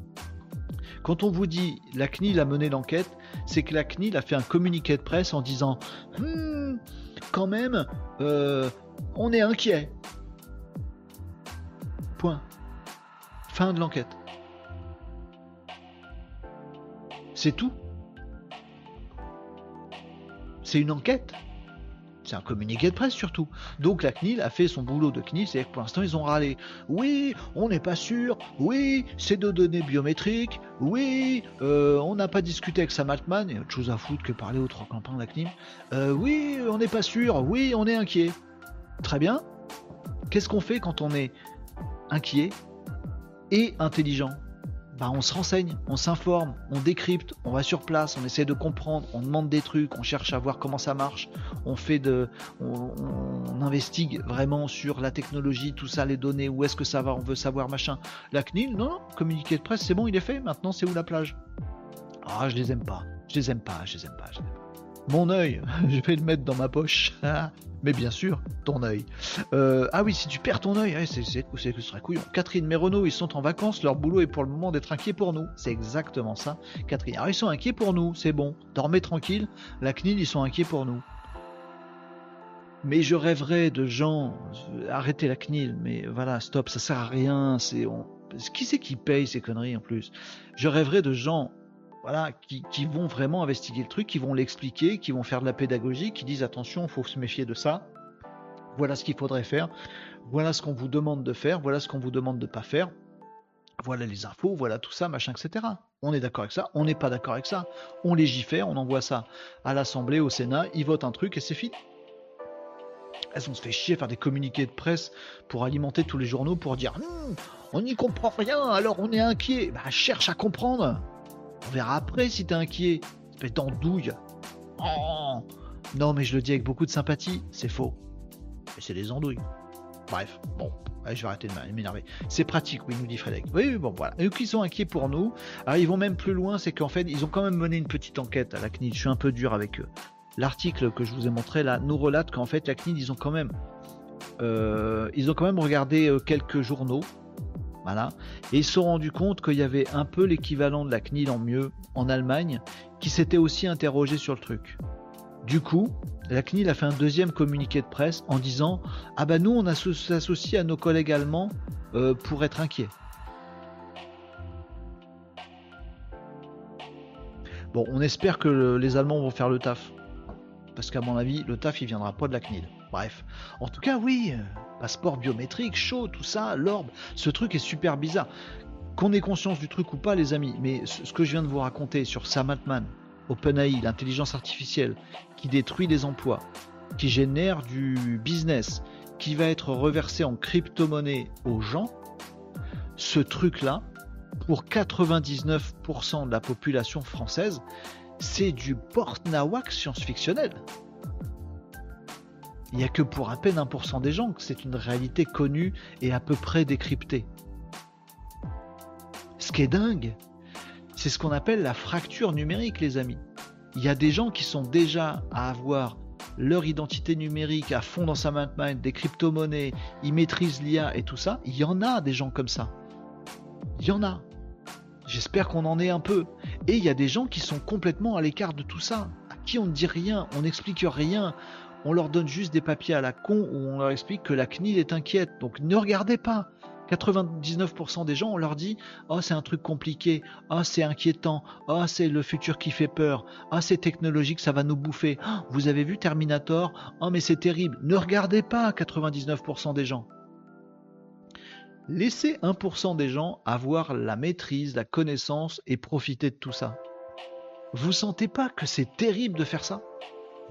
Quand on vous dit la CNIL a mené l'enquête, c'est que la CNIL a fait un communiqué de presse en disant hmm, quand même, euh, on est inquiet. Point. Fin de l'enquête. C'est tout. C'est une enquête. C'est un communiqué de presse surtout. Donc la CNIL a fait son boulot de CNIL, c'est-à-dire que pour l'instant ils ont râlé. Oui, on n'est pas sûr. Oui, c'est de données biométriques. Oui, euh, on n'a pas discuté avec Sam Altman. Il a autre chose à foutre que parler aux trois campagnes de la CNIL. Euh, oui, on n'est pas sûr. Oui, on est inquiet. Très bien. Qu'est-ce qu'on fait quand on est inquiet et intelligent? On se renseigne, on s'informe, on décrypte, on va sur place, on essaie de comprendre, on demande des trucs, on cherche à voir comment ça marche, on fait de, on, investigue vraiment sur la technologie, tout ça, les données, où est-ce que ça va, on veut savoir machin. La CNIL, non, non, communiqué de presse, c'est bon, il est fait. Maintenant, c'est où la plage? Ah, je les aime pas, je les aime pas, je les aime pas. Je les aime pas. Mon œil, je vais le mettre dans ma poche. Mais bien sûr, ton œil. Euh, ah oui, si tu perds ton œil, c'est ce serait couillon. Catherine, Renault, ils sont en vacances, leur boulot est pour le moment d'être inquiets pour nous. C'est exactement ça, Catherine. Alors ils sont inquiets pour nous, c'est bon. Dormez tranquille, la CNIL, ils sont inquiets pour nous. Mais je rêverais de gens, arrêtez la CNIL, mais voilà, stop, ça sert à rien, c'est... Qui c'est qui paye ces conneries en plus? Je rêverais de gens voilà, qui, vont vraiment investiguer le truc, qui vont l'expliquer, qui vont faire de la pédagogie, qui disent attention, il faut se méfier de ça. Voilà ce qu'il faudrait faire. Voilà ce qu'on vous demande de faire. Voilà ce qu'on vous demande de ne pas faire. Voilà les infos, voilà tout ça, machin, etc. On est d'accord avec ça, on n'est pas d'accord avec ça. On légifère, on envoie ça à l'Assemblée, au Sénat, ils votent un truc et c'est fini. Elles on se fait chier à faire des communiqués de presse pour alimenter tous les journaux pour dire non, on n'y comprend rien, alors on est inquiet. Bah, cherche à comprendre. On verra après si t'es inquiet. Espèce d'andouille. Oh non, mais je le dis avec beaucoup de sympathie, c'est faux. Mais c'est des andouilles. Bref, bon, je vais arrêter de m'énerver. C'est pratique, oui, nous dit Frédéric. Oui, bon, voilà. Et ils sont inquiets pour nous. Alors, ils vont même plus loin, c'est qu'en fait, ils ont quand même mené une petite enquête à la CNIL. Je suis un peu dur avec eux. L'article que je vous ai montré là nous relate qu'en fait, la CNIL, ils ont quand même, euh, ils ont quand même regardé euh, quelques journaux Et ils se sont rendus compte qu'il y avait un peu l'équivalent de la CNIL en mieux en Allemagne qui s'était aussi interrogé sur le truc. Du coup, la CNIL a fait un deuxième communiqué de presse en disant Ah bah nous on s'associe à nos collègues allemands euh, pour être inquiets. Bon, on espère que les Allemands vont faire le taf. Parce qu'à mon avis, le taf il viendra pas de la CNIL. Bref. En tout cas, oui, euh, passeport biométrique, chaud, tout ça, l'orbe, ce truc est super bizarre. Qu'on ait conscience du truc ou pas, les amis, mais ce que je viens de vous raconter sur Sam Altman, OpenAI, l'intelligence artificielle, qui détruit les emplois, qui génère du business, qui va être reversé en crypto-monnaie aux gens, ce truc-là, pour 99% de la population française, c'est du porte-nawak science-fictionnel. Il n'y a que pour à peine 1% des gens que c'est une réalité connue et à peu près décryptée. Ce qui est dingue, c'est ce qu'on appelle la fracture numérique, les amis. Il y a des gens qui sont déjà à avoir leur identité numérique à fond dans sa main, des crypto-monnaies, ils maîtrisent l'IA et tout ça. Il y en a des gens comme ça. Il y en a. J'espère qu'on en est un peu. Et il y a des gens qui sont complètement à l'écart de tout ça, à qui on ne dit rien, on n'explique rien, on leur donne juste des papiers à la con où on leur explique que la CNIL est inquiète. Donc ne regardez pas. 99% des gens, on leur dit Oh, c'est un truc compliqué, oh, c'est inquiétant, oh, c'est le futur qui fait peur, oh, c'est technologique, ça va nous bouffer. Oh, vous avez vu Terminator? Oh, mais c'est terrible. Ne regardez pas 99% des gens. Laissez 1% des gens avoir la maîtrise, la connaissance et profiter de tout ça. Vous sentez pas que c'est terrible de faire ça?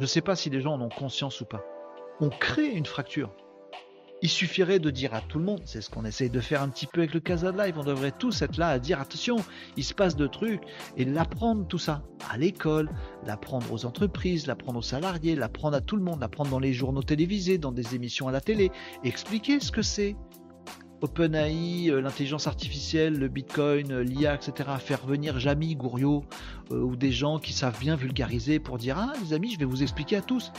Je ne sais pas si les gens en ont conscience ou pas. On crée une fracture. Il suffirait de dire à tout le monde, c'est ce qu'on essaye de faire un petit peu avec le Casa de Live, on devrait tous être là à dire attention, il se passe de trucs, et l'apprendre tout ça, à l'école, l'apprendre aux entreprises, l'apprendre aux salariés, l'apprendre à tout le monde, l'apprendre dans les journaux télévisés, dans des émissions à la télé, expliquer ce que c'est, OpenAI, euh, l'intelligence artificielle, le Bitcoin, euh, l'IA, etc. Faire venir Jamy, Gouriot euh, ou des gens qui savent bien vulgariser pour dire Ah, les amis, je vais vous expliquer à tous.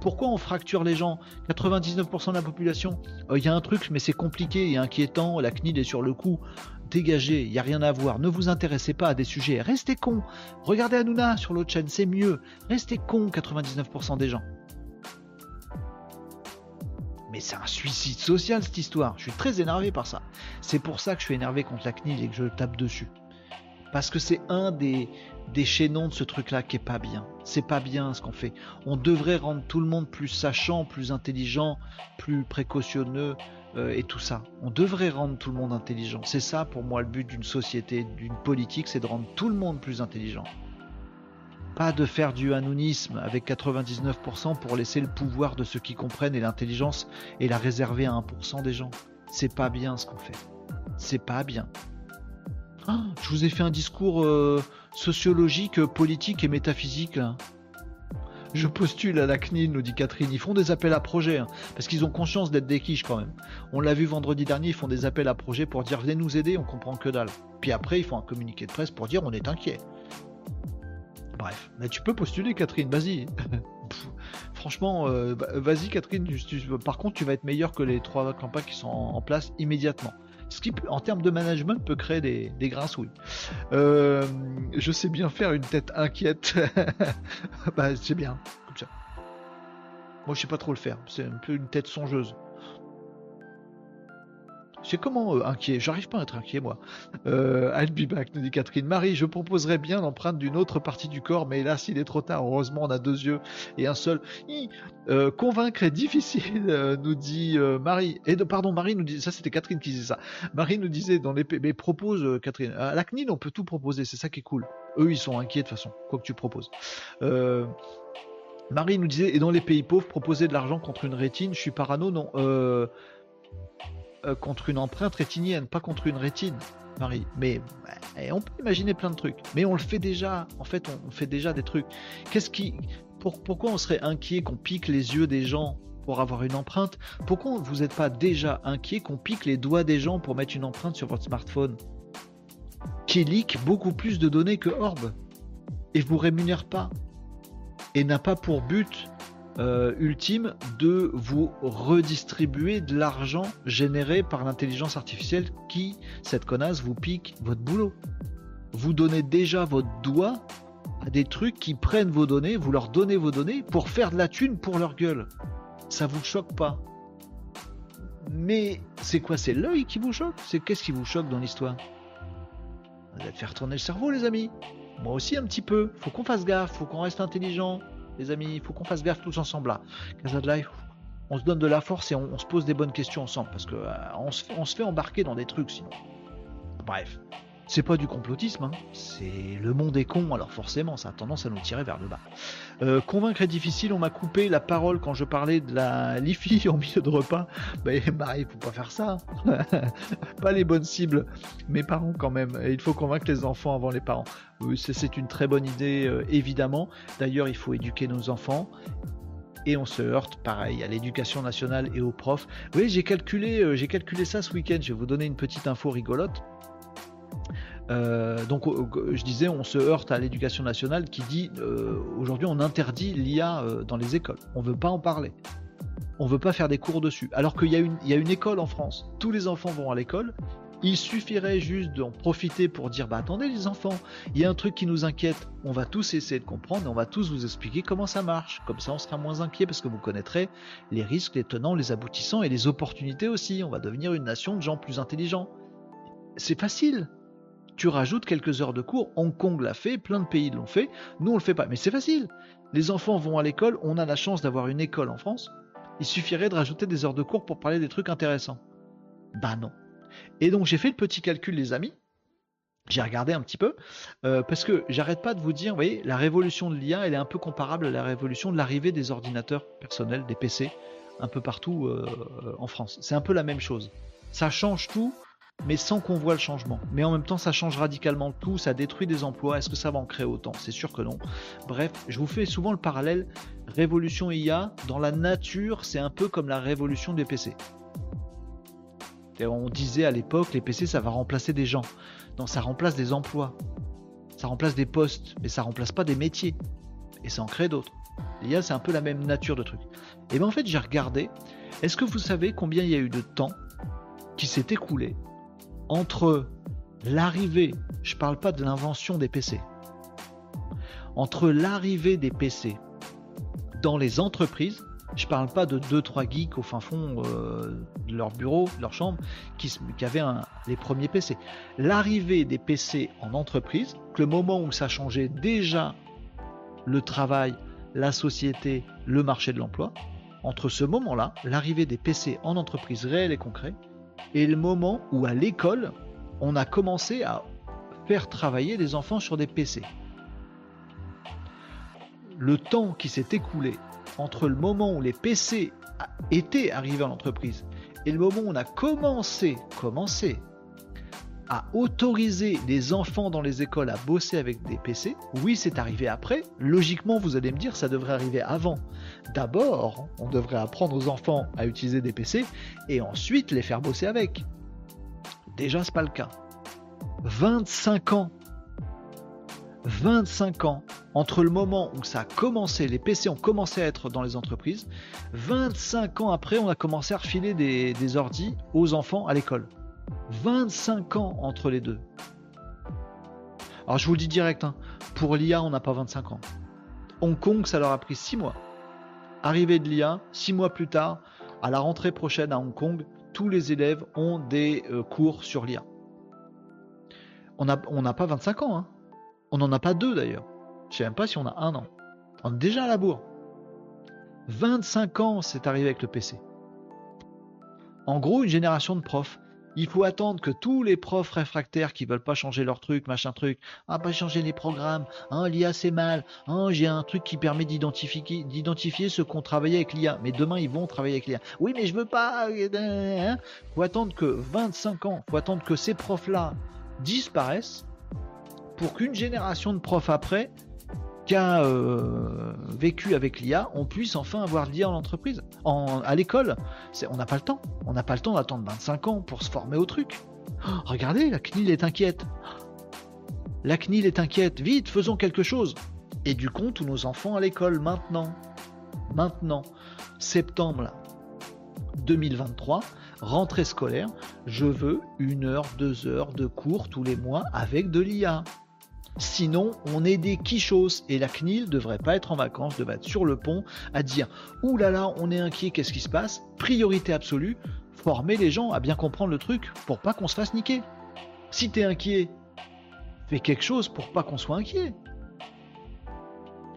Pourquoi on fracture les gens 99% de la population, il y a un truc, mais c'est compliqué et inquiétant, la CNIL est sur le coup. Dégagez, il n'y a rien à voir. Ne vous intéressez pas à des sujets. Restez con. Regardez Hanouna sur l'autre chaîne, c'est mieux. Restez con, 99% des gens c'est un suicide social cette histoire. Je suis très énervé par ça. C'est pour ça que je suis énervé contre la CNIL et que je tape dessus. Parce que c'est un des, des chaînons de ce truc-là qui est pas bien. C'est pas bien ce qu'on fait. On devrait rendre tout le monde plus sachant, plus intelligent, plus précautionneux euh, et tout ça. On devrait rendre tout le monde intelligent. C'est ça pour moi le but d'une société, d'une politique, c'est de rendre tout le monde plus intelligent. Pas de faire du hanounisme avec 99% pour laisser le pouvoir de ceux qui comprennent et l'intelligence et la réserver à 1% des gens. C'est pas bien ce qu'on fait. C'est pas bien. Ah, je vous ai fait un discours euh, sociologique, politique et métaphysique Je postule à la CNIL, nous dit Catherine. Ils font des appels à projets, hein, parce qu'ils ont conscience d'être des quiches quand même. On l'a vu vendredi dernier, ils font des appels à projets pour dire venez nous aider, on comprend que dalle. Puis après, ils font un communiqué de presse pour dire on est inquiet. Bref, mais tu peux postuler, Catherine, vas-y. Franchement, euh, vas-y, Catherine. par contre, tu vas être meilleur que les trois campagnes qui sont en, place immédiatement. Ce qui, en termes de management, peut créer des, des. Euh, je sais bien faire une tête inquiète. bah, c'est bien, comme ça. Moi, je sais pas trop le faire. C'est un peu une tête songeuse. C'est comment euh, inquiet? J'arrive pas à être inquiet, moi. Euh, I'll be back, nous dit Catherine. Marie, je proposerais bien l'empreinte d'une autre partie du corps, mais hélas, il est trop tard. Heureusement, on a deux yeux et un seul. Euh, convaincre est difficile, nous dit Marie. Et pardon, Marie nous dit, ça c'était Catherine qui disait ça. Marie nous disait dans les, mais propose, Catherine. À la CNIL, on peut tout proposer, c'est ça qui est cool. Eux, ils sont inquiets de toute façon, quoi que tu proposes. Marie nous disait, et dans les pays pauvres, proposer de l'argent contre une rétine, je suis parano, non. Contre une empreinte rétinienne, pas contre une rétine, Marie. Mais on peut imaginer plein de trucs. Mais on le fait déjà. En fait, on fait déjà des trucs. Qu'est-ce qui, pourquoi on serait inquiet qu'on pique les yeux des gens pour avoir une empreinte? Pourquoi vous n'êtes pas déjà inquiet qu'on pique les doigts des gens pour mettre une empreinte sur votre smartphone? Qui leak beaucoup plus de données que Orb et vous rémunère pas et n'a pas pour but euh, ultime de vous redistribuer de l'argent généré par l'intelligence artificielle qui, cette connasse, vous pique votre boulot. Vous donnez déjà votre doigt à des trucs qui prennent vos données, vous leur donnez vos données pour faire de la thune pour leur gueule. Ça vous choque pas. Mais c'est quoi C'est l'œil qui vous choque? C'est qu'est-ce qui vous choque dans l'histoire? Vous allez faire tourner le cerveau, les amis. Moi aussi un petit peu. Faut qu'on fasse gaffe, faut qu'on reste intelligent les amis. Il faut qu'on fasse gaffe tous ensemble là. Casa de Life, on se donne de la force et on, se pose des bonnes questions ensemble parce que euh, on, se, fait embarquer dans des trucs sinon. Bref, c'est pas du complotisme, hein. c'est le monde est con, alors forcément ça a tendance à nous tirer vers le bas. Euh, convaincre est difficile, on m'a coupé la parole quand je parlais de la LIFI en milieu de repas. Bah il faut pas faire ça. pas les bonnes cibles, mes parents quand même. il faut convaincre les enfants avant les parents. c'est une très bonne idée, euh, évidemment. D'ailleurs, il faut éduquer nos enfants et on se heurte pareil à l'éducation nationale et aux profs. Oui, j'ai calculé, euh, j'ai calculé ça ce week-end. Je vais vous donner une petite info rigolote. Euh, donc je disais, on se heurte à l'éducation nationale qui dit aujourd'hui on interdit l'IA dans les écoles. On veut pas en parler. On veut pas faire des cours dessus. Alors qu'il y, y, a une école en France. Tous les enfants vont à l'école. Il suffirait juste d'en profiter pour dire bah attendez les enfants, il y a un truc qui nous inquiète, on va tous essayer de comprendre et on va tous vous expliquer comment ça marche. Comme ça on sera moins inquiet parce que vous connaîtrez les risques, les tenants, les aboutissants et les opportunités aussi. On va devenir une nation de gens plus intelligents. C'est facile. Tu rajoutes quelques heures de cours, Hong Kong l'a fait, plein de pays l'ont fait, nous on le fait pas, mais c'est facile. Les enfants vont à l'école, on a la chance d'avoir une école en France, il suffirait de rajouter des heures de cours pour parler des trucs intéressants. Bah non. Et donc j'ai fait le petit calcul, les amis. J'ai regardé un petit peu, euh, parce que j'arrête pas de vous dire, vous voyez, la révolution de l'IA, elle est un peu comparable à la révolution de l'arrivée des ordinateurs personnels, des PC, un peu partout euh, en France. C'est un peu la même chose. Ça change tout, mais sans qu'on voit le changement. Mais en même temps, ça change radicalement tout, ça détruit des emplois. Est-ce que ça va en créer autant? C'est sûr que non. Bref, je vous fais souvent le parallèle. Révolution IA, dans la nature, c'est un peu comme la révolution des PC. On disait à l'époque, les PC, ça va remplacer des gens. Non, ça remplace des emplois. Ça remplace des postes, mais ça remplace pas des métiers. Et ça en crée d'autres. L'IA, c'est un peu la même nature de truc. Et bien en fait, j'ai regardé. Est-ce que vous savez combien il y a eu de temps qui s'est écoulé entre l'arrivée, je parle pas de l'invention des PC, entre l'arrivée des PC dans les entreprises je parle pas de 2-3 geeks au fin fond euh, de leur bureau, de leur chambre, qui, avaient les premiers PC. L'arrivée des PC en entreprise, le moment où ça changeait déjà le travail, la société, le marché de l'emploi, entre ce moment-là, l'arrivée des PC en entreprise réelle et concret, et le moment où à l'école, on a commencé à faire travailler des enfants sur des PC. Le temps qui s'est écoulé entre le moment où les PC étaient arrivés à l'entreprise et le moment où on a commencé, commencé à autoriser les enfants dans les écoles à bosser avec des PC, oui, c'est arrivé après. Logiquement, vous allez me dire, ça devrait arriver avant. D'abord, on devrait apprendre aux enfants à utiliser des PC et ensuite les faire bosser avec. Déjà, c'est pas le cas. 25 ans 25 ans entre le moment où ça a commencé, les PC ont commencé à être dans les entreprises, 25 ans après, on a commencé à refiler des, des aux enfants à l'école. 25 ans entre les deux. Alors je vous le dis direct, hein, pour l'IA, on n'a pas 25 ans. Hong Kong, ça leur a pris 6 mois. Arrivée de l'IA, 6 mois plus tard, à la rentrée prochaine à Hong Kong, tous les élèves ont des euh, cours sur l'IA. On n'a pas 25 ans, hein. On n'en a pas deux d'ailleurs. Je sais même pas si on a un an. On est déjà à la bourre. 25 ans, c'est arrivé avec le PC. En gros, une génération de profs. Il faut attendre que tous les profs réfractaires qui veulent pas changer leur truc, machin truc, ah pas changer les programmes, hein, l'IA c'est mal, hein, j'ai un truc qui permet d'identifier, d'identifier ceux qui ont travaillé avec l'IA, mais demain ils vont travailler avec l'IA. Oui mais je veux pas. Hein. Faut attendre que 25 ans, faut attendre que ces profs là disparaissent pour qu'une génération de profs après qui a euh, vécu avec l'IA, on puisse enfin avoir de l'IA en entreprise, en, à l'école. On n'a pas le temps. On n'a pas le temps d'attendre 25 ans pour se former au truc. Oh, regardez, la CNIL est inquiète. La CNIL est inquiète. Vite, faisons quelque chose. Et du coup, tous nos enfants à l'école maintenant. Maintenant, septembre 2023, rentrée scolaire, je veux une heure, deux heures de cours tous les mois avec de l'IA. Sinon, on est des quichos et la CNIL devrait pas être en vacances, devrait être sur le pont à dire Ouh là là, on est inquiet, qu'est-ce qui se passe? Priorité absolue, former les gens à bien comprendre le truc pour pas qu'on se fasse niquer. Si t'es inquiet, fais quelque chose pour pas qu'on soit inquiet.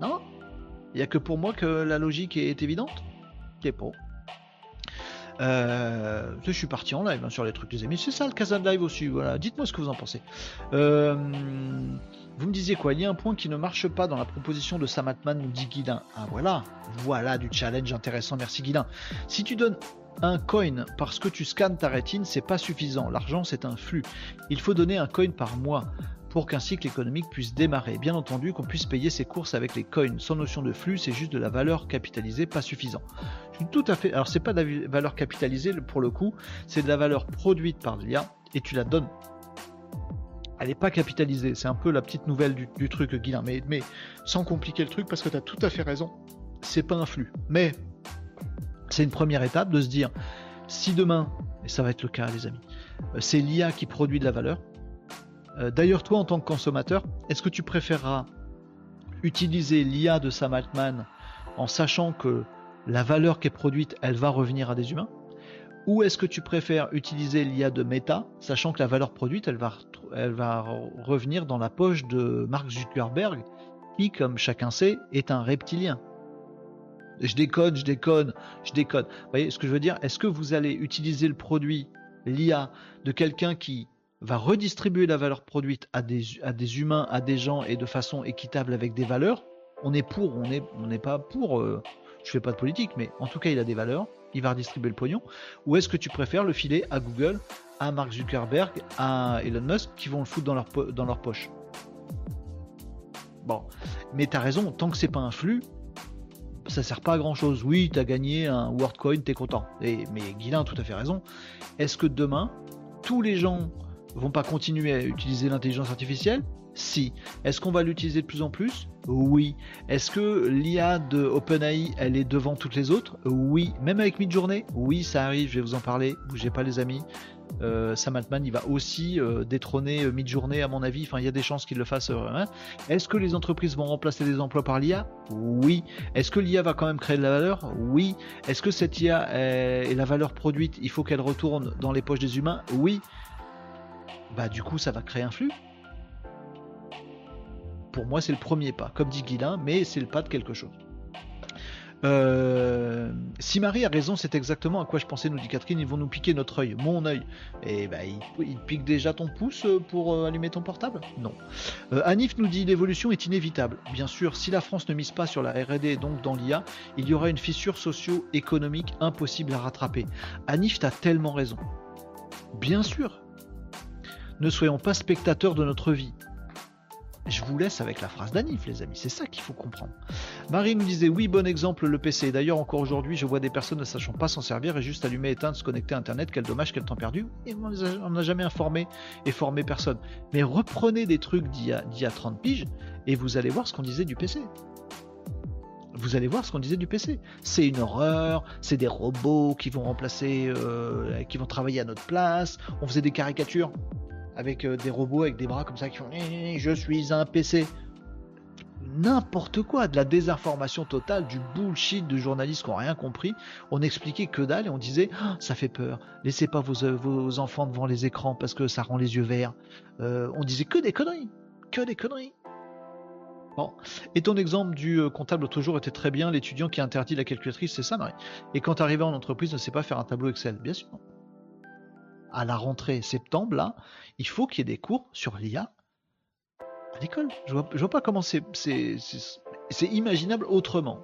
Non? Il n'y a que pour moi que la logique est évidente? C'est pas. Euh, je suis parti en live hein, sur les trucs des amis. C'est ça le de live aussi. Voilà. Dites-moi ce que vous en pensez. Euh, vous me disiez quoi Il y a un point qui ne marche pas dans la proposition de Samatman, nous dit Guidin. Ah voilà, voilà du challenge intéressant, merci Guidin. Si tu donnes un coin parce que tu scannes ta rétine, c'est pas suffisant. L'argent, c'est un flux. Il faut donner un coin par mois pour qu'un cycle économique puisse démarrer. Bien entendu, qu'on puisse payer ses courses avec les coins. Sans notion de flux, c'est juste de la valeur capitalisée, pas suffisant. Je suis tout à fait. Alors, c'est pas de la valeur capitalisée pour le coup, c'est de la valeur produite par l'IA et tu la donnes elle n'est pas capitalisée. C'est un peu la petite nouvelle du, truc, Guilain. Mais, mais sans compliquer le truc, parce que tu as tout à fait raison, c'est pas un flux. Mais c'est une première étape de se dire, si demain, et ça va être le cas les amis, euh, c'est l'IA qui produit de la valeur, euh, d'ailleurs toi en tant que consommateur, est-ce que tu préféreras utiliser l'IA de Sam Altman en sachant que la valeur qui est produite, elle va revenir à des humains? Ou est-ce que tu préfères utiliser l'IA de Meta, sachant que la valeur produite, elle va, elle va revenir dans la poche de Mark Zuckerberg, qui, comme chacun sait, est un reptilien je déconne, je déconne, je déconne. Vous voyez ce que je veux dire? Est-ce que vous allez utiliser le produit, l'IA, de quelqu'un qui va redistribuer la valeur produite à des, humains, à des gens et de façon équitable avec des valeurs? On est pour, on n'est pas pour. Euh, je fais pas de politique, mais en tout cas, il a des valeurs. Il va redistribuer le pognon. Ou est-ce que tu préfères le filer à Google, à Mark Zuckerberg, à Elon Musk, qui vont le foutre dans leur, poche? Bon, mais tu as raison, tant que c'est pas un flux, ça sert pas à grand chose. Oui, tu as gagné un WorldCoin, tu es content. Mais Guilain a tout à fait raison. Est-ce que demain, tous les gens vont pas continuer à utiliser l'intelligence artificielle? Si. Est-ce qu'on va l'utiliser de plus en plus? Oui. Est-ce que l'IA de OpenAI, elle est devant toutes les autres? Oui. Même avec Midjourney? Oui, ça arrive, je vais vous en parler. Bougez pas les amis. Euh, Sam Altman, il va aussi euh, détrôner euh, Midjourney, à mon avis. Enfin, il y a des chances qu'il le fasse. Hein. Est-ce que les entreprises vont remplacer des emplois par l'IA Oui. Est-ce que l'IA va quand même créer de la valeur? Oui. Est-ce que cette IA et la valeur produite, il faut qu'elle retourne dans les poches des humains? Oui. Bah, du coup, ça va créer un flux. Pour moi, c'est le premier pas, comme dit Guilin, mais c'est le pas de quelque chose. Euh, si Marie a raison, c'est exactement à quoi je pensais, nous dit Catherine. Ils vont nous piquer notre œil, mon œil. Et bah, ils, piquent déjà ton pouce euh, pour euh, allumer ton portable? Non. Anif nous dit l'évolution est inévitable. Bien sûr, si la France ne mise pas sur la RD et donc dans l'IA, il y aura une fissure socio-économique impossible à rattraper. Anif, t'as tellement raison. Bien sûr. Ne soyons pas spectateurs de notre vie. Je vous laisse avec la phrase d'Anif, les amis. C'est ça qu'il faut comprendre. Marie nous disait oui, bon exemple, le PC. D'ailleurs, encore aujourd'hui, je vois des personnes ne sachant pas s'en servir et juste allumer, éteindre, se connecter à Internet. Quel dommage, quel temps perdu. Et on n'a jamais informé et formé personne. Mais reprenez des trucs d'il y, a 30 piges et vous allez voir ce qu'on disait du PC vous allez voir ce qu'on disait du PC. C'est une horreur, c'est des robots qui vont remplacer, euh, qui vont travailler à notre place. On faisait des caricatures avec euh, des robots avec des bras comme ça qui font je suis un PC. N'importe quoi, de la désinformation totale, du bullshit de journalistes qui n'ont rien compris. On expliquait que dalle et on disait ah, ça fait peur, laissez pas vos, euh, vos, enfants devant les écrans parce que ça rend les yeux verts. Euh, on disait que des conneries, que des conneries. Bon. Et ton exemple du comptable l'autre jour était très bien, l'étudiant qui interdit la calculatrice, c'est ça Marie? Et quand arrivé en entreprise, ne sait pas faire un tableau Excel, bien sûr. À la rentrée septembre, il faut qu'il y ait des cours sur l'IA à l'école. Je vois, vois pas comment c'est, imaginable autrement.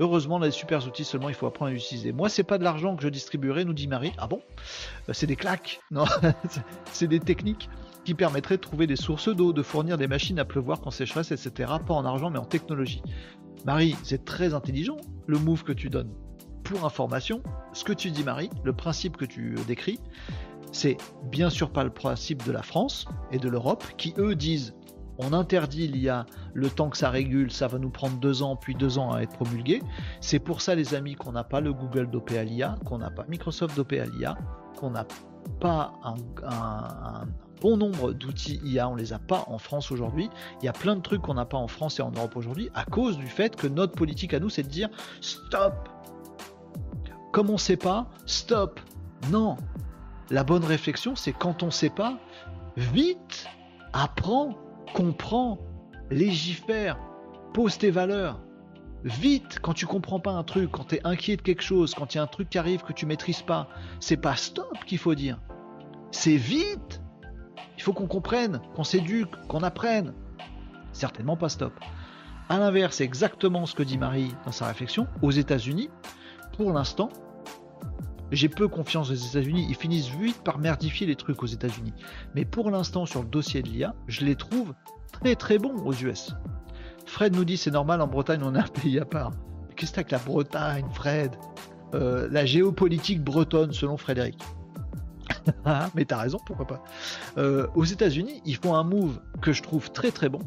Heureusement, des super outils, seulement il faut apprendre à les utiliser. Moi, c'est pas de l'argent que je distribuerai, nous dit Marie. Ah bon? Euh, C'est des claques. Non, c'est des techniques qui permettraient de trouver des sources d'eau, de fournir des machines à pleuvoir quand sécheresse, etc. Pas en argent, mais en technologie. Marie, c'est très intelligent le move que tu donnes. Pour information, ce que tu dis, Marie, le principe que tu décris, c'est bien sûr pas le principe de la France et de l'Europe qui eux disent on interdit l'IA le temps que ça régule, ça va nous prendre deux ans, puis deux ans à être promulgué. C'est pour ça, les amis, qu'on n'a pas le Google d'OPA l'IA, qu'on n'a pas Microsoft d'OPA l'IA, qu'on n'a pas un, bon nombre d'outils IA, on les a pas en France aujourd'hui. Il y a plein de trucs qu'on n'a pas en France et en Europe aujourd'hui à cause du fait que notre politique à nous, c'est de dire stop. Comme on ne sait pas, stop. Non, la bonne réflexion, c'est quand on ne sait pas, vite, apprends, comprends, légifère, pose tes valeurs. Vite, quand tu comprends pas un truc, quand tu es inquiet de quelque chose, quand il y a un truc qui arrive que tu maîtrises pas, c'est pas stop qu'il faut dire. C'est vite. Il faut qu'on comprenne, qu'on s'éduque, qu'on apprenne. Certainement pas stop. À l'inverse, c'est exactement ce que dit Marie dans sa réflexion. Aux États-Unis, pour l'instant, j'ai peu confiance aux États-Unis. Ils finissent vite par merdifier les trucs aux États-Unis. Mais pour l'instant, sur le dossier de l'IA, je les trouve très très bons aux US. Fred nous dit c'est normal, en Bretagne, on a un pays à part. Qu'est-ce que c'est que la Bretagne, Fred? Euh, La géopolitique bretonne, selon Frédéric. Mais t'as raison, pourquoi pas. Euh, aux États-Unis, ils font un move que je trouve très très bon.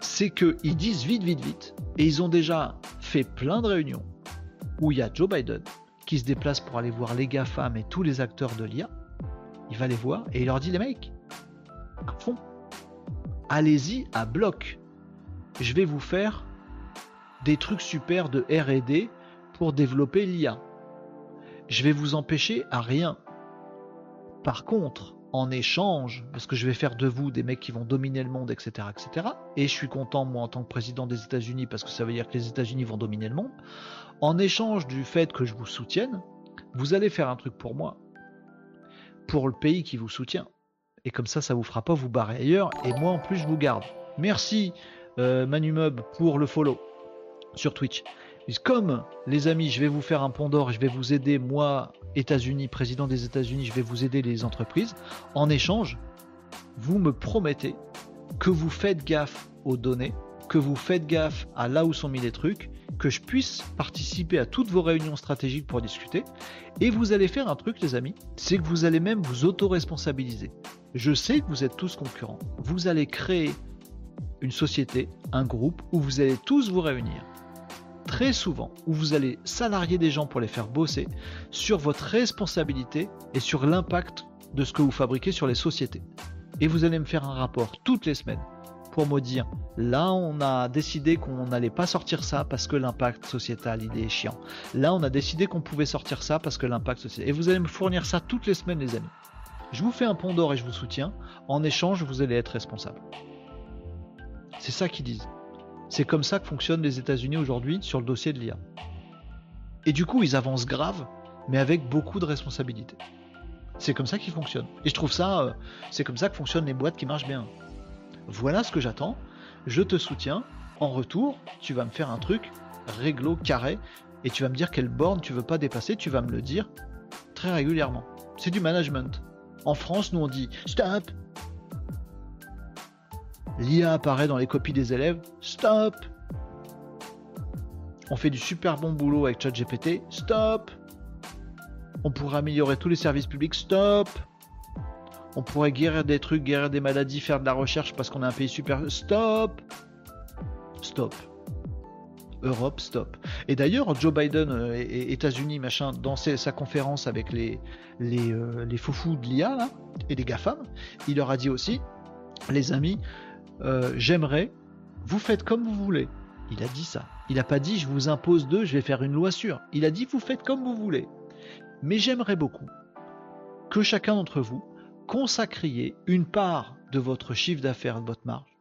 C'est qu'ils disent vite, vite, vite. Et ils ont déjà fait plein de réunions où il y a Joe Biden qui se déplace pour aller voir les GAFAM et tous les acteurs de l'IA. Il va les voir et il leur dit les mecs, à fond, allez-y à bloc. Je vais vous faire des trucs super de RD pour développer l'IA. Je vais vous empêcher à rien. Par contre, en échange, parce que je vais faire de vous des mecs qui vont dominer le monde, etc., etc. Et je suis content, moi, en tant que président des États-Unis, parce que ça veut dire que les États-Unis vont dominer le monde. En échange du fait que je vous soutienne, vous allez faire un truc pour moi, pour le pays qui vous soutient. Et comme ça, ça vous fera pas vous barrer ailleurs. Et moi, en plus, je vous garde. Merci, euh, Manumub, pour le follow sur Twitch. Comme les amis, je vais vous faire un pont d'or je vais vous aider, moi, États-Unis, président des États-Unis, je vais vous aider les entreprises. En échange, vous me promettez que vous faites gaffe aux données, que vous faites gaffe à là où sont mis les trucs, que je puisse participer à toutes vos réunions stratégiques pour discuter. Et vous allez faire un truc, les amis, c'est que vous allez même vous auto-responsabiliser. Je sais que vous êtes tous concurrents. Vous allez créer une société, un groupe où vous allez tous vous réunir très souvent où vous allez salarier des gens pour les faire bosser sur votre responsabilité et sur l'impact de ce que vous fabriquez sur les sociétés. Et vous allez me faire un rapport toutes les semaines pour me dire là on a décidé qu'on n'allait pas sortir ça parce que l'impact sociétal il est chiant. Là on a décidé qu'on pouvait sortir ça parce que l'impact sociétal. Et vous allez me fournir ça toutes les semaines les amis. Je vous fais un pont d'or et je vous soutiens. En échange vous allez être responsable. C'est ça qu'ils disent. C'est comme ça que fonctionnent les États-Unis aujourd'hui sur le dossier de l'IA. Et du coup, ils avancent grave, mais avec beaucoup de responsabilités. C'est comme ça qu'ils fonctionnent. Et je trouve ça, euh, c'est comme ça que fonctionnent les boîtes qui marchent bien. Voilà ce que j'attends. Je te soutiens. En retour, tu vas me faire un truc réglo, carré, et tu vas me dire quelle borne tu veux pas dépasser. Tu vas me le dire très régulièrement. C'est du management. En France, nous on dit stop, L'IA apparaît dans les copies des élèves. Stop On fait du super bon boulot avec ChatGPT. Stop On pourrait améliorer tous les services publics. Stop On pourrait guérir des trucs, guérir des maladies, faire de la recherche parce qu'on a un pays super. Stop Stop. Europe, stop. Et d'ailleurs, Joe Biden euh, et États-Unis, machin, dans sa conférence avec les, les, euh, foufous de l'IA et les GAFAM, il leur a dit aussi, les amis, euh, j'aimerais, vous faites comme vous voulez. Il a dit ça. Il n'a pas dit je vous impose deux, je vais faire une loi sûre. Il a dit vous faites comme vous voulez. Mais j'aimerais beaucoup que chacun d'entre vous consacriez une part de votre chiffre d'affaires, de votre marge,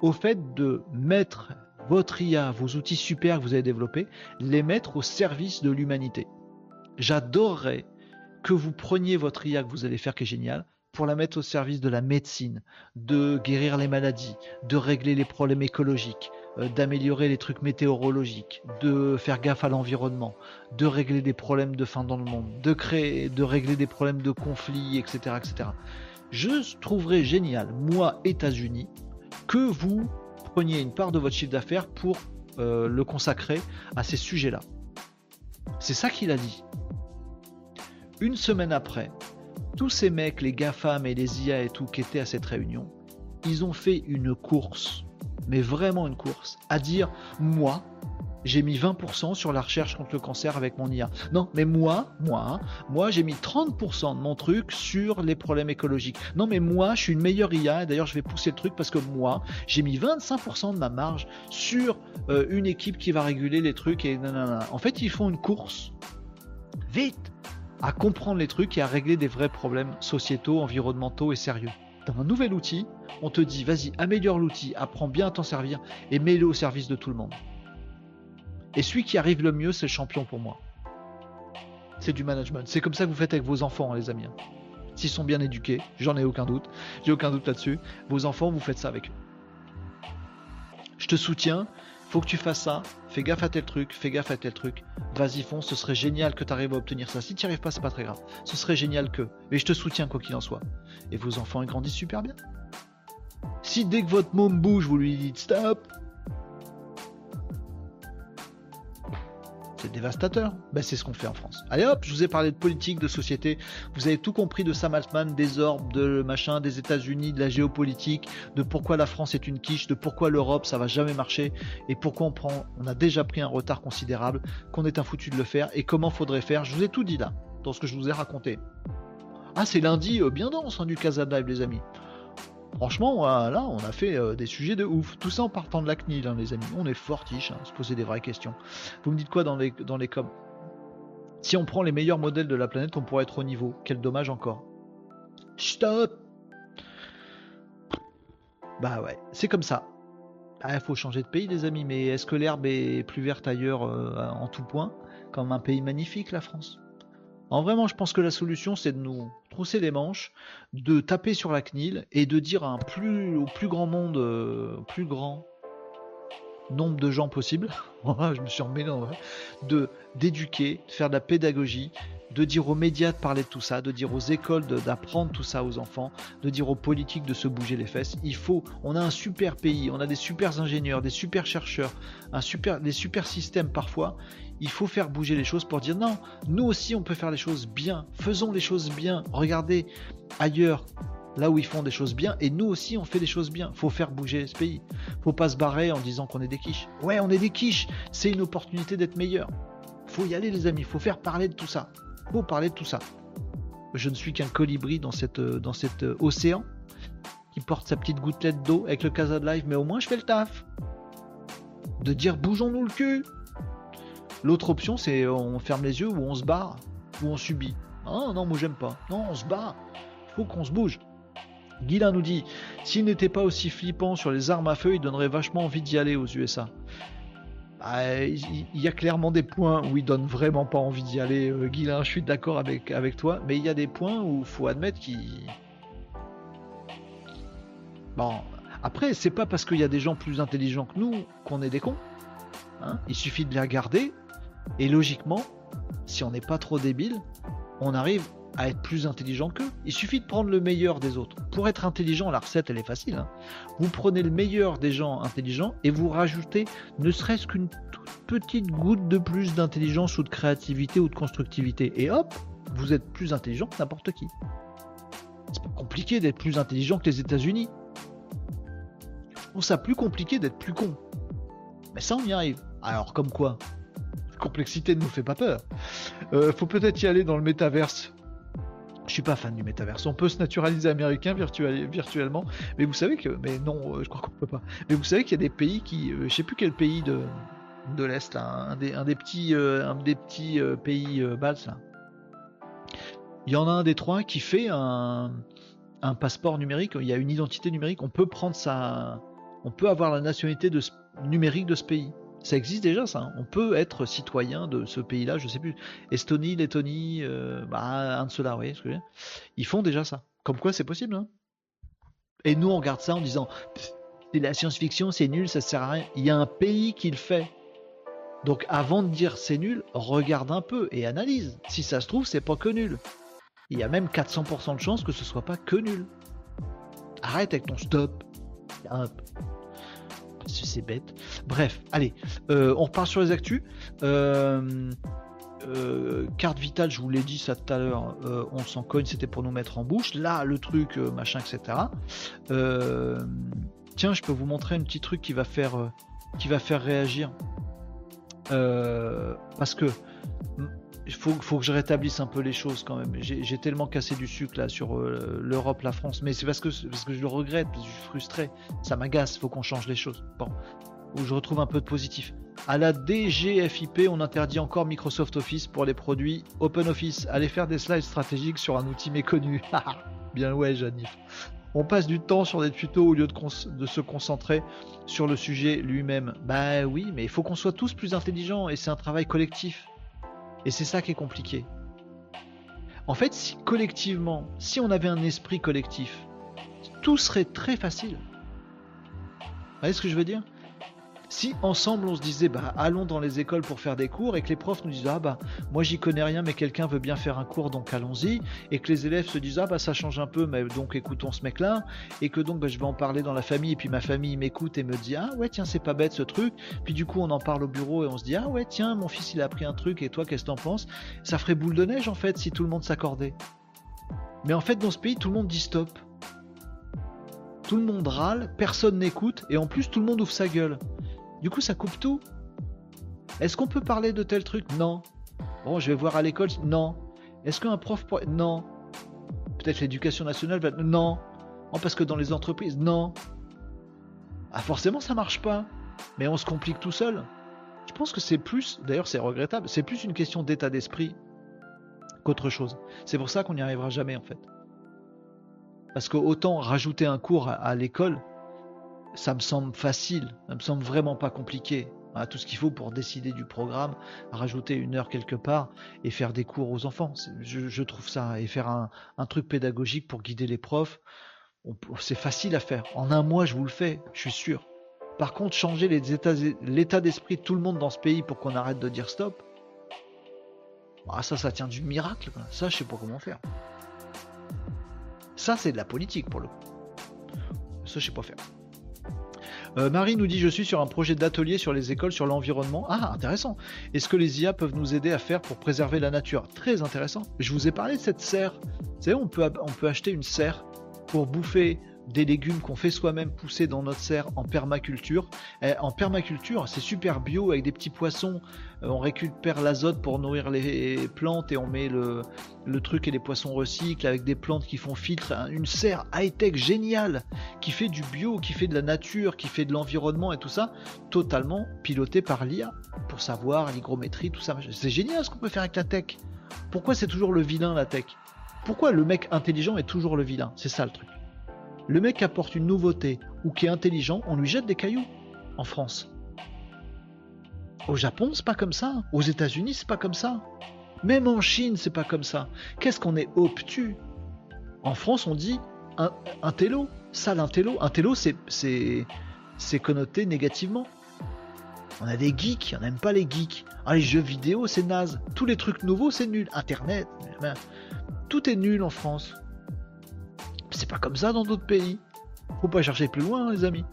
au fait de mettre votre IA, vos outils super que vous avez développés, les mettre au service de l'humanité. J'adorerais que vous preniez votre IA que vous allez faire qui est génial, pour la mettre au service de la médecine, de guérir les maladies, de régler les problèmes écologiques, euh, d'améliorer les trucs météorologiques, de faire gaffe à l'environnement, de régler des problèmes de faim dans le monde, de créer, de régler des problèmes de conflits, etc., etc. Je trouverais génial, moi, États-Unis, que vous preniez une part de votre chiffre d'affaires pour euh, le consacrer à ces sujets-là. C'est ça qu'il a dit. Une semaine après, tous ces mecs, les GAFAM et les IA et tout, qui étaient à cette réunion, ils ont fait une course, mais vraiment une course, à dire moi, j'ai mis 20% sur la recherche contre le cancer avec mon IA. Non, mais moi, moi, moi, j'ai mis 30% de mon truc sur les problèmes écologiques. Non, mais moi, je suis une meilleure IA. Et d'ailleurs, je vais pousser le truc parce que moi, j'ai mis 25% de ma marge sur euh, une équipe qui va réguler les trucs et nanana. En fait, ils font une course. Vite, à comprendre les trucs et à régler des vrais problèmes sociétaux, environnementaux et sérieux. Dans un nouvel outil, on te dit vas-y, améliore l'outil, apprends bien à t'en servir et mets-le au service de tout le monde. Et celui qui arrive le mieux, c'est le champion pour moi. C'est du management. C'est comme ça que vous faites avec vos enfants, les amis. S'ils sont bien éduqués, j'en ai aucun doute. J'ai aucun doute là-dessus. Vos enfants, vous faites ça avec eux. Je te soutiens, faut que tu fasses ça, fais gaffe à tel truc, fais gaffe à tel truc, vas-y fonce, ce serait génial que tu arrives à obtenir ça. Si tu n'y arrives pas, c'est pas très grave. Ce serait génial que. Mais je te soutiens quoi qu'il en soit. Et vos enfants, ils grandissent super bien. Si dès que votre môme bouge, vous lui dites stop, c'est dévastateur. Ben, c'est ce qu'on fait en France. Allez hop, je vous ai parlé de politique, de société. Vous avez tout compris de Sam Altman, des orbes, de machin, des États-Unis, de la géopolitique, de pourquoi la France est une quiche, de pourquoi l'Europe ça va jamais marcher et pourquoi on prend, on a déjà pris un retard considérable, qu'on est un foutu de le faire et comment faudrait faire. Je vous ai tout dit là, dans ce que je vous ai raconté. Ah, c'est lundi, euh, bien dense hein, du Casa Live, les amis. Franchement, là, on a fait euh, des sujets de ouf. Tout ça en partant de la CNIL, hein, les amis. On est fortiche, hein, se poser des vraies questions. Vous me dites quoi dans les, dans coms? Si on prend les meilleurs modèles de la planète, on pourrait être au niveau. Quel dommage encore. Stop Bah ouais, c'est comme ça. Il ah, faut changer de pays, les amis, mais est-ce que l'herbe est plus verte ailleurs euh, en tout point Comme un pays magnifique, la France? En vraiment, je pense que la solution, c'est de nous trousser les manches, de taper sur la CNIL et de dire au plus grand monde, euh, plus grand nombre de gens possible, je me suis emmêlé de d'éduquer, de faire de la pédagogie, de dire aux médias de parler de tout ça, de dire aux écoles d'apprendre tout ça aux enfants, de dire aux politiques de se bouger les fesses. Il faut, on a un super pays, on a des super ingénieurs, des super chercheurs, un super, des super systèmes parfois. Il faut faire bouger les choses pour dire non, nous aussi on peut faire les choses bien, faisons les choses bien, regardez ailleurs là où ils font des choses bien et nous aussi on fait des choses bien. Faut faire bouger ce pays. Faut pas se barrer en disant qu'on est des quiches. Ouais, on est des quiches, c'est une opportunité d'être meilleur. Faut y aller les amis, faut faire parler de tout ça. Faut parler de tout ça. Je ne suis qu'un colibri dans dans cet océan qui porte sa petite gouttelette d'eau avec le Casa de Live, mais au moins je fais le taf. De dire bougeons-nous le cul, L'autre option, c'est on ferme les yeux ou on se barre ou on subit. Ah non, moi j'aime pas. Non, on se barre. Faut qu'on se bouge. Guilin nous dit s'il n'était pas aussi flippant sur les armes à feu, il donnerait vachement envie d'y aller aux USA. Bah, il y a clairement des points où il donne vraiment pas envie d'y aller, euh, Guilin. Je suis d'accord avec, toi, mais il y a des points où faut admettre qu'il. Bon, après, c'est pas parce qu'il y a des gens plus intelligents que nous qu'on est des cons. Hein. il suffit de les regarder et logiquement, si on n'est pas trop débile, on arrive à être plus intelligent qu'eux. Il suffit de prendre le meilleur des autres. Pour être intelligent, la recette, elle est facile. Hein. Vous prenez le meilleur des gens intelligents et vous rajoutez ne serait-ce qu'une toute petite goutte de plus d'intelligence ou de créativité ou de constructivité. Et hop, vous êtes plus intelligent que n'importe qui. C'est pas compliqué d'être plus intelligent que les États-Unis. Trouve ça plus compliqué d'être plus con. Mais ça, on y arrive. Alors, comme quoi? Complexité ne nous fait pas peur. Euh, faut peut-être y aller dans le métaverse. Je suis pas fan du métaverse. On peut se naturaliser américain virtuellement, mais vous savez que, mais non, euh, je crois qu'on peut pas. Mais vous savez qu'il y a des pays qui, euh, je sais plus quel pays de de l'est, un, des, un des petits, un des petits pays baltes. Il y en a un des trois qui fait un, un passeport numérique. Il y a une identité numérique. On peut prendre sa, on peut avoir la nationalité de numérique de ce pays. Ça existe déjà, ça. Hein. On peut être citoyen de ce pays-là, je sais plus. Estonie, Lettonie, euh, bah, un de ceux-là, oui. Ils font déjà ça. Comme quoi, c'est possible. Hein. Et nous, on regarde ça en disant c'est la science-fiction, c'est nul, ça sert à rien. Il y a un pays qui le fait. Donc, avant de dire c'est nul, regarde un peu et analyse. Si ça se trouve, c'est pas que nul. Il y a même 400% de chances que ce soit pas que nul. Arrête avec ton stop c'est bête. Bref, allez, euh, on repart sur les actus. Euh, euh, carte vitale, je vous l'ai dit ça tout à l'heure, on s'en cogne, c'était pour nous mettre en bouche. Là, le truc, machin, etc. tiens, je peux vous montrer un petit truc qui va faire, qui va faire réagir. parce que il faut, que je rétablisse un peu les choses quand même. J'ai tellement cassé du sucre là sur euh, l'Europe, la France, mais c'est parce que, parce que je le regrette, je suis frustré. Ça m'agace, il faut qu'on change les choses. Bon, où je retrouve un peu de positif. À la DGFIP, on interdit encore Microsoft Office pour les produits OpenOffice. Allez faire des slides stratégiques sur un outil méconnu. Bien ouais, Janif. On passe du temps sur des tutos au lieu de, de se concentrer sur le sujet lui-même. Bah oui, mais il faut qu'on soit tous plus intelligents et c'est un travail collectif. Et c'est ça qui est compliqué. En fait, si collectivement, si on avait un esprit collectif, tout serait très facile. Vous voyez ce que je veux dire? Si ensemble on se disait bah allons dans les écoles pour faire des cours et que les profs nous disent ah bah moi j'y connais rien mais quelqu'un veut bien faire un cours donc allons-y. Et que les élèves se disent ah bah ça change un peu mais donc écoutons ce mec là et que donc bah, je vais en parler dans la famille et puis ma famille m'écoute et me dit ah ouais tiens c'est pas bête ce truc. Puis du coup on en parle au bureau et on se dit ah ouais tiens mon fils il a appris un truc et toi qu'est-ce que t'en penses? Ça ferait boule de neige en fait si tout le monde s'accordait. Mais en fait dans ce pays tout le monde dit stop. Tout le monde râle personne n'écoute et en plus tout le monde ouvre sa gueule du coup, ça coupe tout. Est-ce qu'on peut parler de tel truc? Non. Bon, je vais voir à l'école. Non. Est-ce qu'un prof pourrait... Non. Peut-être l'éducation nationale va... Non. Non, parce que dans les entreprises, non. Ah, forcément, ça marche pas. Mais on se complique tout seul. Je pense que c'est plus, d'ailleurs c'est regrettable, c'est plus une question d'état d'esprit qu'autre chose. C'est pour ça qu'on n'y arrivera jamais en fait. Parce que autant rajouter un cours à l'école, ça me semble facile, ça me semble vraiment pas compliqué. Tout ce qu'il faut pour décider du programme, rajouter une heure quelque part et faire des cours aux enfants. Je, trouve ça et faire un, truc pédagogique pour guider les profs, c'est facile à faire. En un mois, je vous le fais, je suis sûr. Par contre, changer l'état d'esprit de tout le monde dans ce pays pour qu'on arrête de dire stop, ah, ça, ça tient du miracle. Ça, je sais pas comment faire. Ça, c'est de la politique pour le coup. Ça, je sais pas faire. Euh, Marie nous dit Je suis sur un projet d'atelier sur les écoles, sur l'environnement. Ah, intéressant. Est-ce que les IA peuvent nous aider à faire pour préserver la nature? Très intéressant. Je vous ai parlé de cette serre. Vous savez, on peut, on peut acheter une serre pour bouffer des légumes qu'on fait soi-même pousser dans notre serre en permaculture. En permaculture, c'est super bio avec des petits poissons. Euh, on récupère l'azote pour nourrir les plantes et on met le, truc et les poissons recyclent avec des plantes qui font filtre. Une serre high-tech géniale qui fait du bio, qui fait de la nature, qui fait de l'environnement et tout ça, totalement piloté par l'IA pour savoir l'hygrométrie, tout ça. C'est génial ce qu'on peut faire avec la tech. Pourquoi c'est toujours le vilain la tech? Pourquoi le mec intelligent est toujours le vilain? C'est ça le truc. Le mec apporte une nouveauté ou qui est intelligent, on lui jette des cailloux en France. Au Japon, c'est pas comme ça. Aux États-Unis, c'est pas comme ça. Même en Chine, c'est pas comme ça. Qu'est-ce qu'on est obtus? En France, on dit un, un télo. L'intello. Un télo, c'est, c'est, connoté négativement. On a des geeks, on n'aime pas les geeks. Ah, les jeux vidéo, c'est naze. Tous les trucs nouveaux, c'est nul. Internet, tout est nul en France. C'est pas comme ça dans d'autres pays. Faut pas chercher plus loin, hein, les amis.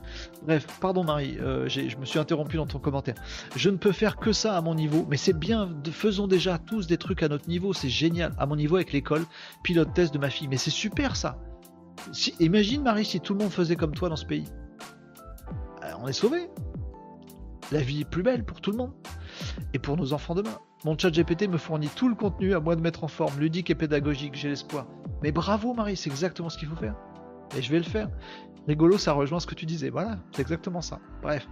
Bref, pardon Marie, euh, je me suis interrompu dans ton commentaire. Je ne peux faire que ça à mon niveau, mais c'est bien, faisons déjà tous des trucs à notre niveau, c'est génial. À mon niveau avec l'école, pilote test de ma fille, mais c'est super ça. imagine Marie si tout le monde faisait comme toi dans ce pays. Euh, on est sauvé. La vie est plus belle pour tout le monde. Et pour nos enfants demain. Mon chat GPT me fournit tout le contenu à moi de mettre en forme, ludique et pédagogique, j'ai l'espoir. Mais bravo Marie, c'est exactement ce qu'il faut faire. Et je vais le faire. Rigolo, ça rejoint ce que tu disais. Voilà, c'est exactement ça. Bref.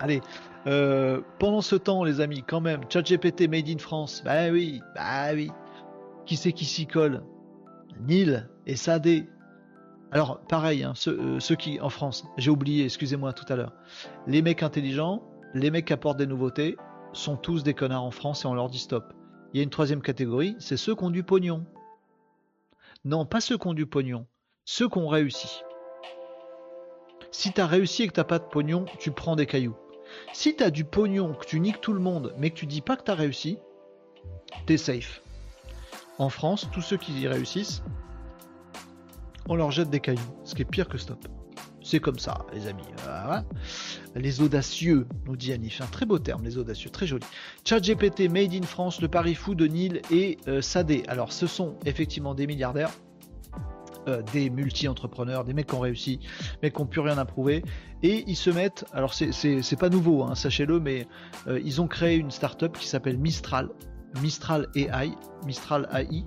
Allez, euh, pendant ce temps, les amis, quand même, ChatGPT Made in France. Bah oui, bah oui. Qui c'est qui s'y colle? Nil et Sadé. Alors, pareil, hein, euh, ceux, qui, en France, j'ai oublié, excusez-moi tout à l'heure. Les mecs intelligents, les mecs qui apportent des nouveautés, sont tous des connards en France et on leur dit stop. Il y a une troisième catégorie, c'est ceux qui ont du pognon. Non, pas ceux qui ont du pognon, ceux qui ont réussi. Si t'as réussi et que t'as pas de pognon, tu prends des cailloux. Si t'as du pognon, que tu niques tout le monde, mais que tu dis pas que t'as réussi, t'es safe. En France, tous ceux qui y réussissent, on leur jette des cailloux, ce qui est pire que stop. C'est comme ça, les amis. Les audacieux, nous dit Anif. Un très beau terme, les audacieux, très joli. GPT, Made in France, le pari fou de Nil et euh, Sadé. Alors, ce sont effectivement des milliardaires. Euh, des multi-entrepreneurs, des mecs qui ont réussi, mais qui n'ont plus rien à prouver. Et ils se mettent, alors c'est pas nouveau, hein, sachez-le, mais euh, ils ont créé une startup qui s'appelle Mistral. Mistral AI, Mistral AI,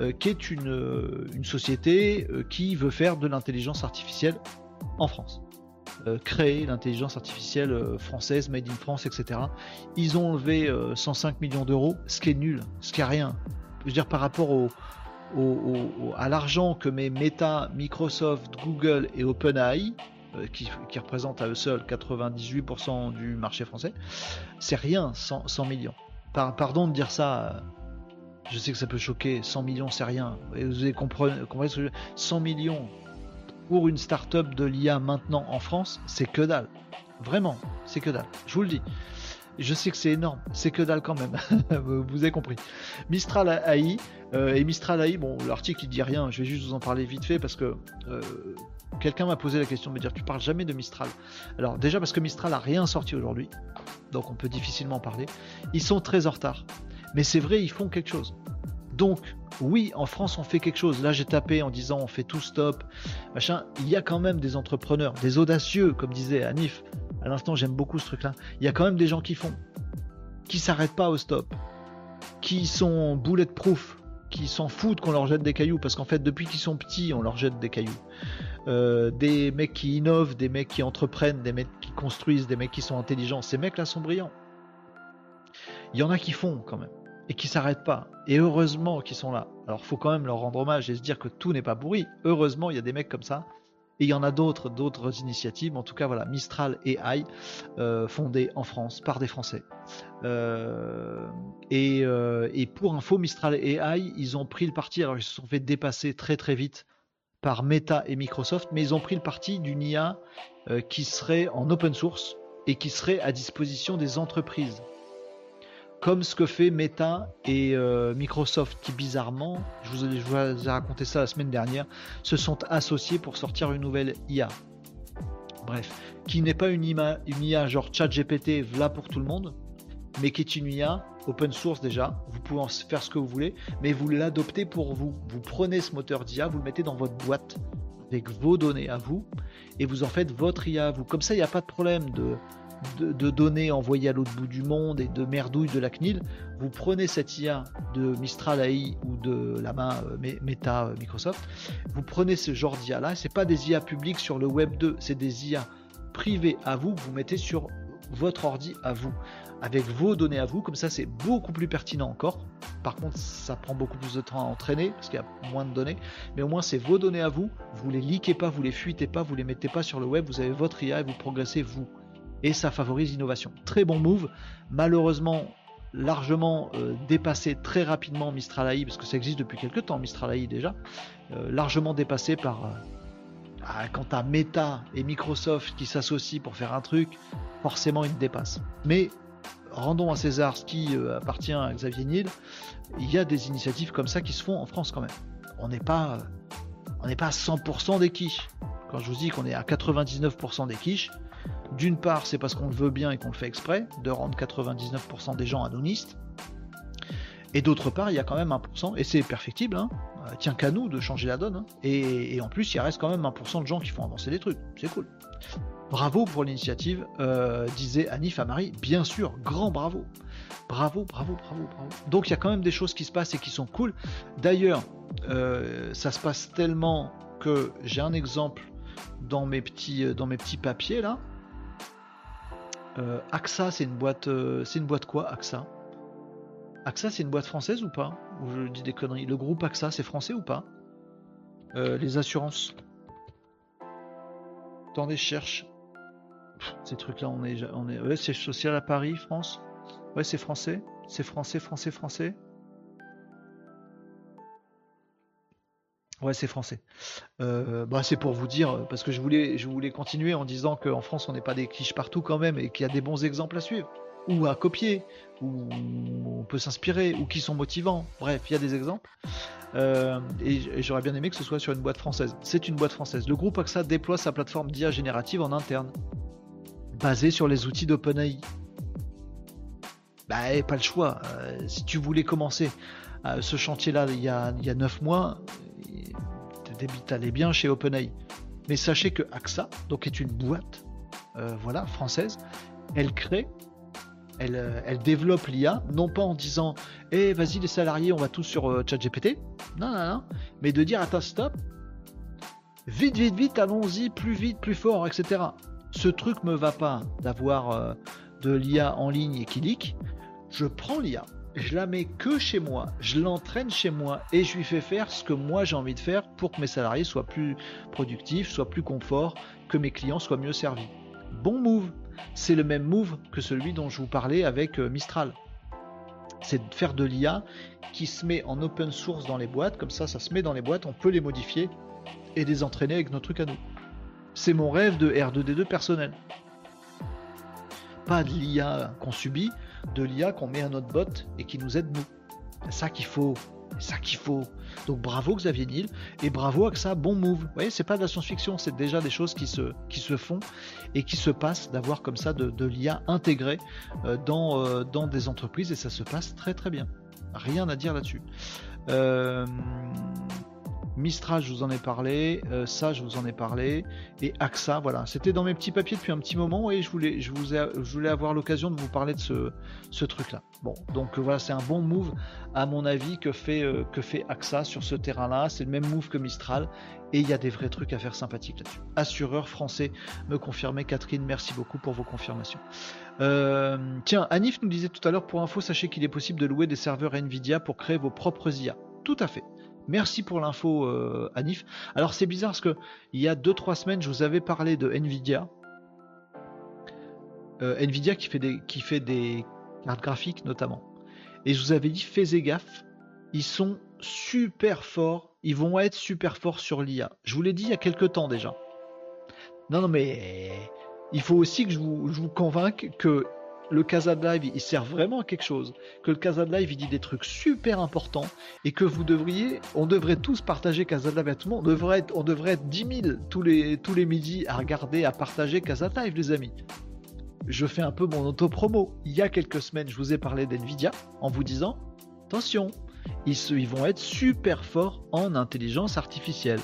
euh, qui est une société qui veut faire de l'intelligence artificielle en France. créer l'intelligence artificielle française, made in France, etc. Ils ont enlevé 105 millions d'euros, ce qui est nul, ce qui est rien. Je veux dire, par rapport au, à l'argent que met Meta, Microsoft, Google et OpenAI, euh, qui, représentent à eux seuls 98% du marché français, c'est rien, 100, millions. pardon de dire ça, euh, je sais que ça peut choquer, 100 millions c'est rien. vous avez compris, ce que 100 millions pour une start-up de l'IA maintenant en France, c'est que dalle. Vraiment, c'est que dalle. Je vous le dis. Je sais que c'est énorme, c'est que dalle quand même. vous avez compris. Mistral AI euh, et Mistral AI, bon, l'article il dit rien. Je vais juste vous en parler vite fait parce que euh, quelqu'un m'a posé la question de me dire tu parles jamais de Mistral. Alors déjà parce que Mistral a rien sorti aujourd'hui, donc on peut difficilement parler. Ils sont très en retard, mais c'est vrai, ils font quelque chose. Donc oui, en France, on fait quelque chose. Là, j'ai tapé en disant on fait tout stop, machin. Il y a quand même des entrepreneurs, des audacieux, comme disait Anif. À l'instant, j'aime beaucoup ce truc-là. Il y a quand même des gens qui font, qui s'arrêtent pas au stop, qui sont bulletproof, qui s'en foutent qu'on leur jette des cailloux, parce qu'en fait, depuis qu'ils sont petits, on leur jette des cailloux. Euh, des mecs qui innovent, des mecs qui entreprennent, des mecs qui construisent, des mecs qui sont intelligents. Ces mecs-là sont brillants. Il y en a qui font quand même et qui s'arrêtent pas. Et heureusement qu'ils sont là. Alors faut quand même leur rendre hommage et se dire que tout n'est pas pourri. Heureusement, il y a des mecs comme ça. Et il y en a d'autres, d'autres initiatives. En tout cas, voilà, Mistral AI, euh, en France par des Français. Euh, et, euh, et, pour info, Mistral AI, ils ont pris le parti. Alors ils se sont fait dépasser très très vite par Meta et Microsoft, mais ils ont pris le parti d'une IA qui serait en open source et qui serait à disposition des entreprises comme ce que fait Meta et euh, Microsoft qui bizarrement, je vous, ai, raconté ça la semaine dernière, se sont associés pour sortir une nouvelle IA. Bref, qui n'est pas une IA, genre ChatGPT, là pour tout le monde, mais qui est une IA open source déjà. Vous pouvez en faire ce que vous voulez, mais vous l'adoptez pour vous. Vous prenez ce moteur d'IA, vous le mettez dans votre boîte avec vos données à vous, et vous en faites votre IA à vous. Comme ça, il n'y a pas de problème de de, données envoyées à l'autre bout du monde et de merdouilles de la CNIL, vous prenez cette IA de Mistral AI ou de la main euh, Meta euh, Microsoft, vous prenez ce genre d'IA là, c'est pas des IA publics sur le web 2, c'est des IA privées à vous, vous mettez sur votre ordi à vous, avec vos données à vous, comme ça c'est beaucoup plus pertinent encore. Par contre, ça prend beaucoup plus de temps à entraîner parce qu'il y a moins de données, mais au moins c'est vos données à vous, vous les leakez pas, vous les fuitez pas, vous les mettez pas sur le web, vous avez votre IA et vous progressez vous et ça favorise l'innovation. Très bon move, malheureusement largement euh, dépassé très rapidement Mistral AI, parce que ça existe depuis quelques temps Mistral AI déjà, euh, largement dépassé par... Euh, ah, quand à Meta et Microsoft qui s'associent pour faire un truc, forcément ils dépassent. Mais rendons à César ce qui appartient à Xavier Niel, il y a des initiatives comme ça qui se font en France quand même. On n'est pas, on n'est pas à 100% des quiches. Quand je vous dis qu'on est à 99% des quiches, d'une part, c'est parce qu'on le veut bien et qu'on le fait exprès, de rendre 99% des gens anonistes. Et d'autre part, il y a quand même 1%, et c'est perfectible, hein, euh, tient qu'à nous de changer la donne. Hein. Et, en plus, il reste quand même 1% de gens qui font avancer des trucs. C'est cool. Bravo pour l'initiative, euh, disait Anif à Marie. Bien sûr, grand bravo. Bravo, bravo, bravo, bravo. Donc il y a quand même des choses qui se passent et qui sont cool. D'ailleurs, euh, ça se passe tellement que j'ai un exemple dans mes petits, dans mes petits papiers là. Euh, AXA, c'est une boîte, euh, c'est une boîte quoi, AXA AXA, c'est une boîte française ou pas? Ou je dis des conneries. Le groupe AXA, c'est français ou pas? Euh, Les assurances. Attendez, je cherche. ces trucs-là, on est, on est. Ouais, c'est social à Paris, France? Ouais, c'est français. C'est français, français, français. Ouais, c'est français. Euh, bah, c'est pour vous dire, parce que je voulais, je voulais continuer en disant qu'en France, on n'est pas des clichés partout quand même, et qu'il y a des bons exemples à suivre, ou à copier, ou on peut s'inspirer, ou qui sont motivants. Bref, il y a des exemples. Euh, et, j'aurais bien aimé que ce soit sur une boîte française. C'est une boîte française. Le groupe AXA déploie sa plateforme d'IA générative en interne, basée sur les outils d'OpenAI. Bah, pas le choix. Euh, si tu voulais commencer ce chantier-là il y a 9 mois, allait bien chez OpenAI. Mais sachez que AXA, donc est une boîte, euh, voilà, française, elle crée, elle, euh, elle développe l'IA, non pas en disant, eh vas-y les salariés, on va tous sur euh, ChatGPT, non, non, non, mais de dire, attends, stop, vite, vite, vite, allons-y, plus vite, plus fort, etc. Ce truc me va pas d'avoir de l'IA en ligne et qui leak. Je prends l'IA, je la mets que chez moi, je l'entraîne chez moi et je lui fais faire ce que moi j'ai envie de faire pour que mes salariés soient plus productifs, soient plus confort, que mes clients soient mieux servis. Bon move, c'est le même move que celui dont je vous parlais avec euh, Mistral. C'est de faire de l'IA qui se met en open source dans les boîtes, comme ça ça se met dans les boîtes, on peut les modifier et les entraîner avec nos trucs à nous. C'est mon rêve de R2D2 personnel. pas de l'IA qu'on subit, de l'IA qu'on met à notre bot et qui nous aide nous. C'est ça qu'il faut. C'est ça qu'il faut. Donc bravo Xavier Niel et bravo AXA, bon move. Vous voyez, c'est pas de la science-fiction, c'est déjà des choses qui se, qui se font et qui se passent d'avoir comme ça de, l'IA intégrée euh, dans, euh, dans des entreprises et ça se passe très très bien. Rien à dire là-dessus. Euh, Mistral, je vous en ai parlé. Euh, ça, je vous en ai parlé. Et AXA, voilà. C'était dans mes petits papiers depuis un petit moment et je voulais, avoir l'occasion de vous parler de ce, truc-là. Bon, donc euh, voilà, c'est un bon move à mon avis que fait, euh, AXA sur ce terrain-là. C'est le même move que Mistral et il y a des vrais trucs à faire sympathiques là-dessus. Assureur français, me confirmait Catherine. Merci beaucoup pour vos confirmations. tiens, Anif nous disait tout à l'heure pour info, sachez qu'il est possible de louer des serveurs Nvidia pour créer vos propres IA. Tout à fait. Merci pour l'info, euh, Anif. Alors c'est bizarre parce que il y a 2-3 semaines, je vous avais parlé de Nvidia. Euh, Nvidia qui fait, des, cartes graphiques notamment. Et je vous avais dit, faites gaffe, ils sont super forts, ils vont être super forts sur l'IA. Je vous l'ai dit il y a quelques temps déjà. Non, non, mais il faut aussi que je vous, je vous convainque que le Casa Live, il sert vraiment à quelque chose, que le Casa Live, il dit des trucs super importants, et que vous devriez, on devrait tous partager Casa Live à tout le monde, on devrait être, on devrait être 10 000 tous les, midis à regarder, à partager Casa Live, les amis. Je fais un peu mon auto-promo. Il y a quelques semaines, je vous ai parlé d'NVIDIA en vous disant, attention, ils vont être super forts en intelligence artificielle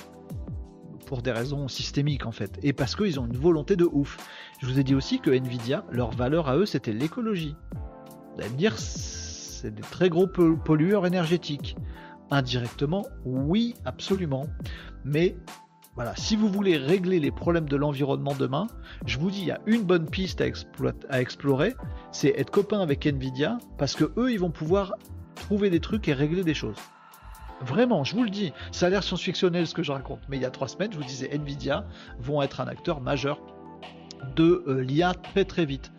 pour des raisons systémiques en fait, et parce qu'ils ont une volonté de ouf. Je vous ai dit aussi que Nvidia, leur valeur à eux, c'était l'écologie. Vous allez me dire, c'est des très gros pollueurs énergétiques. Indirectement, oui, absolument. Mais voilà, si vous voulez régler les problèmes de l'environnement demain, je vous dis, il y a une bonne piste à, à explorer, c'est être copain avec Nvidia, parce que eux, ils vont pouvoir trouver des trucs et régler des choses. Vraiment, je vous le dis, ça a l'air science-fictionnel ce que je raconte, mais il y a trois semaines, je vous disais, Nvidia vont être un acteur majeur de euh, l'IA très très vite.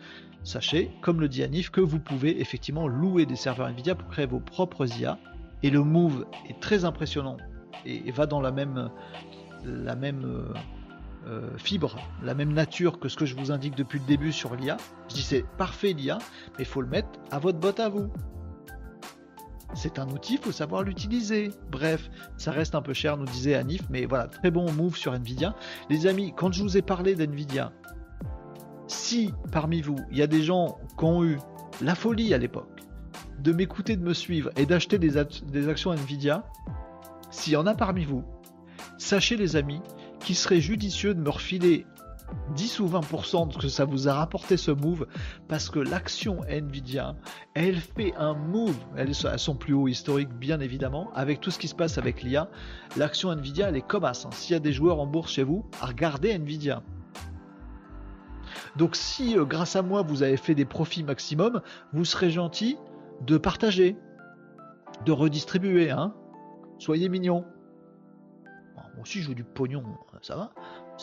Sachez, comme le dit Anif, que vous pouvez effectivement louer des serveurs Nvidia pour créer vos propres IA, et le move est très impressionnant et, va dans la même, la même euh, euh, fibre, la même nature que ce que je vous indique depuis le début sur l'IA. Je dis c'est parfait l'IA, mais il faut le mettre à votre botte à vous. C'est un outil, il faut savoir l'utiliser. Bref, ça reste un peu cher, nous disait Anif, mais voilà, très bon move sur Nvidia. Les amis, quand je vous ai parlé d'Nvidia, si parmi vous, il y a des gens qui ont eu la folie à l'époque de m'écouter, de me suivre et d'acheter des, des actions Nvidia, s'il y en a parmi vous, sachez les amis qu'il serait judicieux de me refiler 10 ou 20% de ce que ça vous a rapporté ce move parce que l'action Nvidia elle fait un move elle est à son plus haut historique bien évidemment avec tout ce qui se passe avec l'IA l'action Nvidia elle est comme as hein. s'il y a des joueurs en bourse chez vous regardez Nvidia. Donc si euh, grâce à moi vous avez fait des profits maximum vous serez gentil de partager de redistribuer hein. Soyez mignon moi aussi je veux du pognon ça va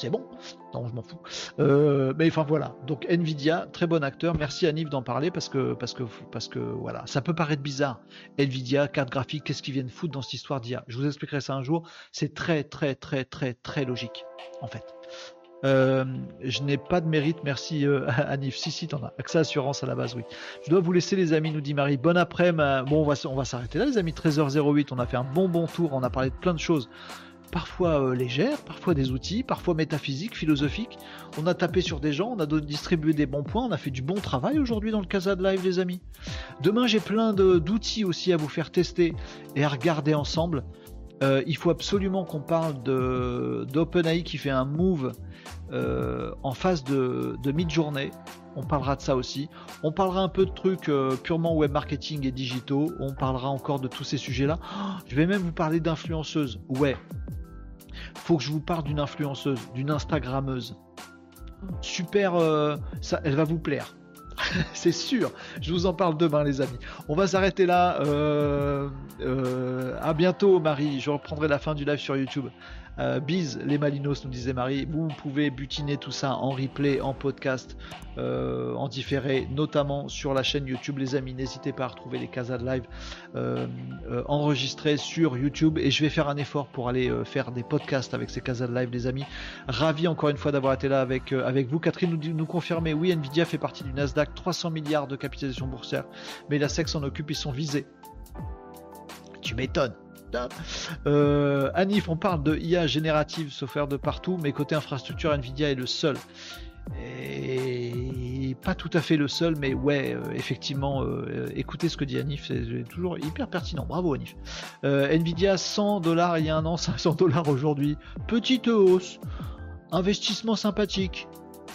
c'est bon. Non, je m'en fous. Euh, mais enfin voilà. Donc Nvidia, très bon acteur. Merci à d'en parler parce que parce que voilà, ça peut paraître bizarre. Nvidia, carte graphique, qu'est-ce qu'ils viennent foutre dans cette histoire d'IA Je vous expliquerai ça un jour. C'est très très très très très logique en fait. Euh, je n'ai pas de mérite, merci euh, Anif. Si, si, t'en as. AXA Assurance à la base, oui. Je dois vous laisser, les amis, nous dit Marie. Bon après, bon, on va, on va s'arrêter là, les amis. 13h08, on a fait un bon, bon tour. On a parlé de plein de choses parfois euh, légères, parfois des outils, parfois métaphysiques, philosophiques. On a tapé sur des gens, on a distribué des bons points, on a fait du bon travail aujourd'hui dans le Casa de Live, les amis. Demain, j'ai plein d'outils aussi à vous faire tester et à regarder ensemble. Euh, il faut absolument qu'on parle d'OpenAI qui fait un move euh, en phase de, de mid-journée. On parlera de ça aussi. On parlera un peu de trucs purement web marketing et digitaux. On parlera encore de tous ces sujets-là. Oh, je vais même vous parler d'influenceuses. Ouais, faut que je vous parle d'une influenceuse, d'une Instagrammeuse. Super, euh, ça, elle va vous plaire. c'est sûr. Je vous en parle demain, les amis. On va s'arrêter là. Euh, euh, à bientôt, Marie. Je reprendrai la fin du live sur YouTube. Euh, les Malinos, nous disait Marie. Vous pouvez butiner tout ça en replay, en podcast, euh, en différé, notamment sur la chaîne YouTube, les amis. N'hésitez pas à retrouver les Casa de Live euh, enregistrés sur YouTube. Et je vais faire un effort pour aller faire des podcasts avec ces Casa de Live, les amis. Ravi encore une fois d'avoir été là avec, vous. Catherine nous, nous confirmer, oui, Nvidia fait partie du Nasdaq, 300 milliards de capitalisation boursière, mais la SEC s'en occupe, ils sont visés. Tu m'étonnes. Euh, Anif, on parle de IA générative, software de partout, mais côté infrastructure, Nvidia est le seul. Et pas tout à fait le seul, mais ouais, euh, effectivement, euh, écoutez ce que dit Anif, c'est toujours hyper pertinent. Bravo Anif. Nvidia 100 dollars il y a un an, 500 dollars aujourd'hui. Petite hausse, investissement sympathique,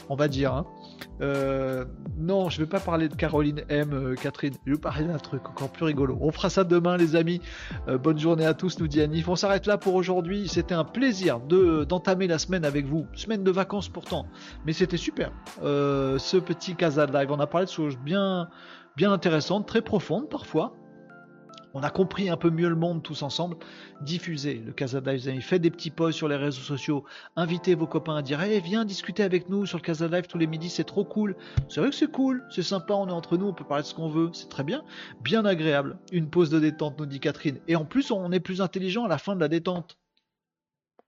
on va dire. Hein. Euh, non, je vais pas parler de Caroline M, euh, Catherine. Je vais parler d'un truc encore plus rigolo. On fera ça demain, les amis. Euh, bonne journée à tous, nous dit Anif. On s'arrête là pour aujourd'hui. C'était un plaisir de d'entamer la semaine avec vous. Semaine de vacances pourtant, mais c'était super. ce petit Casa Live, on a parlé de choses bien, bien intéressantes, très profondes parfois on a compris un peu mieux le monde tous ensemble. Diffusez le Casa Live, faites des petits posts sur les réseaux sociaux, invitez vos copains à dire hey, viens discuter avec nous sur le Casa Live tous les midis, c'est trop cool. C'est vrai que c'est cool, c'est sympa, on est entre nous, on peut parler de ce qu'on veut, c'est très bien, bien agréable. Une pause de détente, nous dit Catherine. Et en plus, on est plus intelligent à la fin de la détente.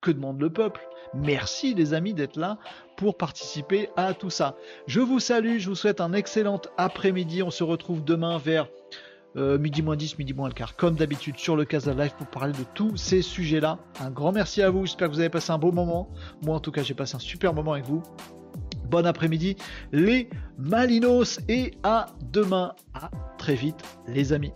Que demande le peuple? Merci les amis d'être là pour participer à tout ça. Je vous salue, je vous souhaite un excellent après-midi. On se retrouve demain vers euh, midi moins 10, midi moins le quart, comme d'habitude sur le Casa Live pour parler de tous ces sujets-là. Un grand merci à vous, j'espère que vous avez passé un beau moment. Moi en tout cas j'ai passé un super moment avec vous. Bon après-midi les Malinos et à demain. À très vite les amis.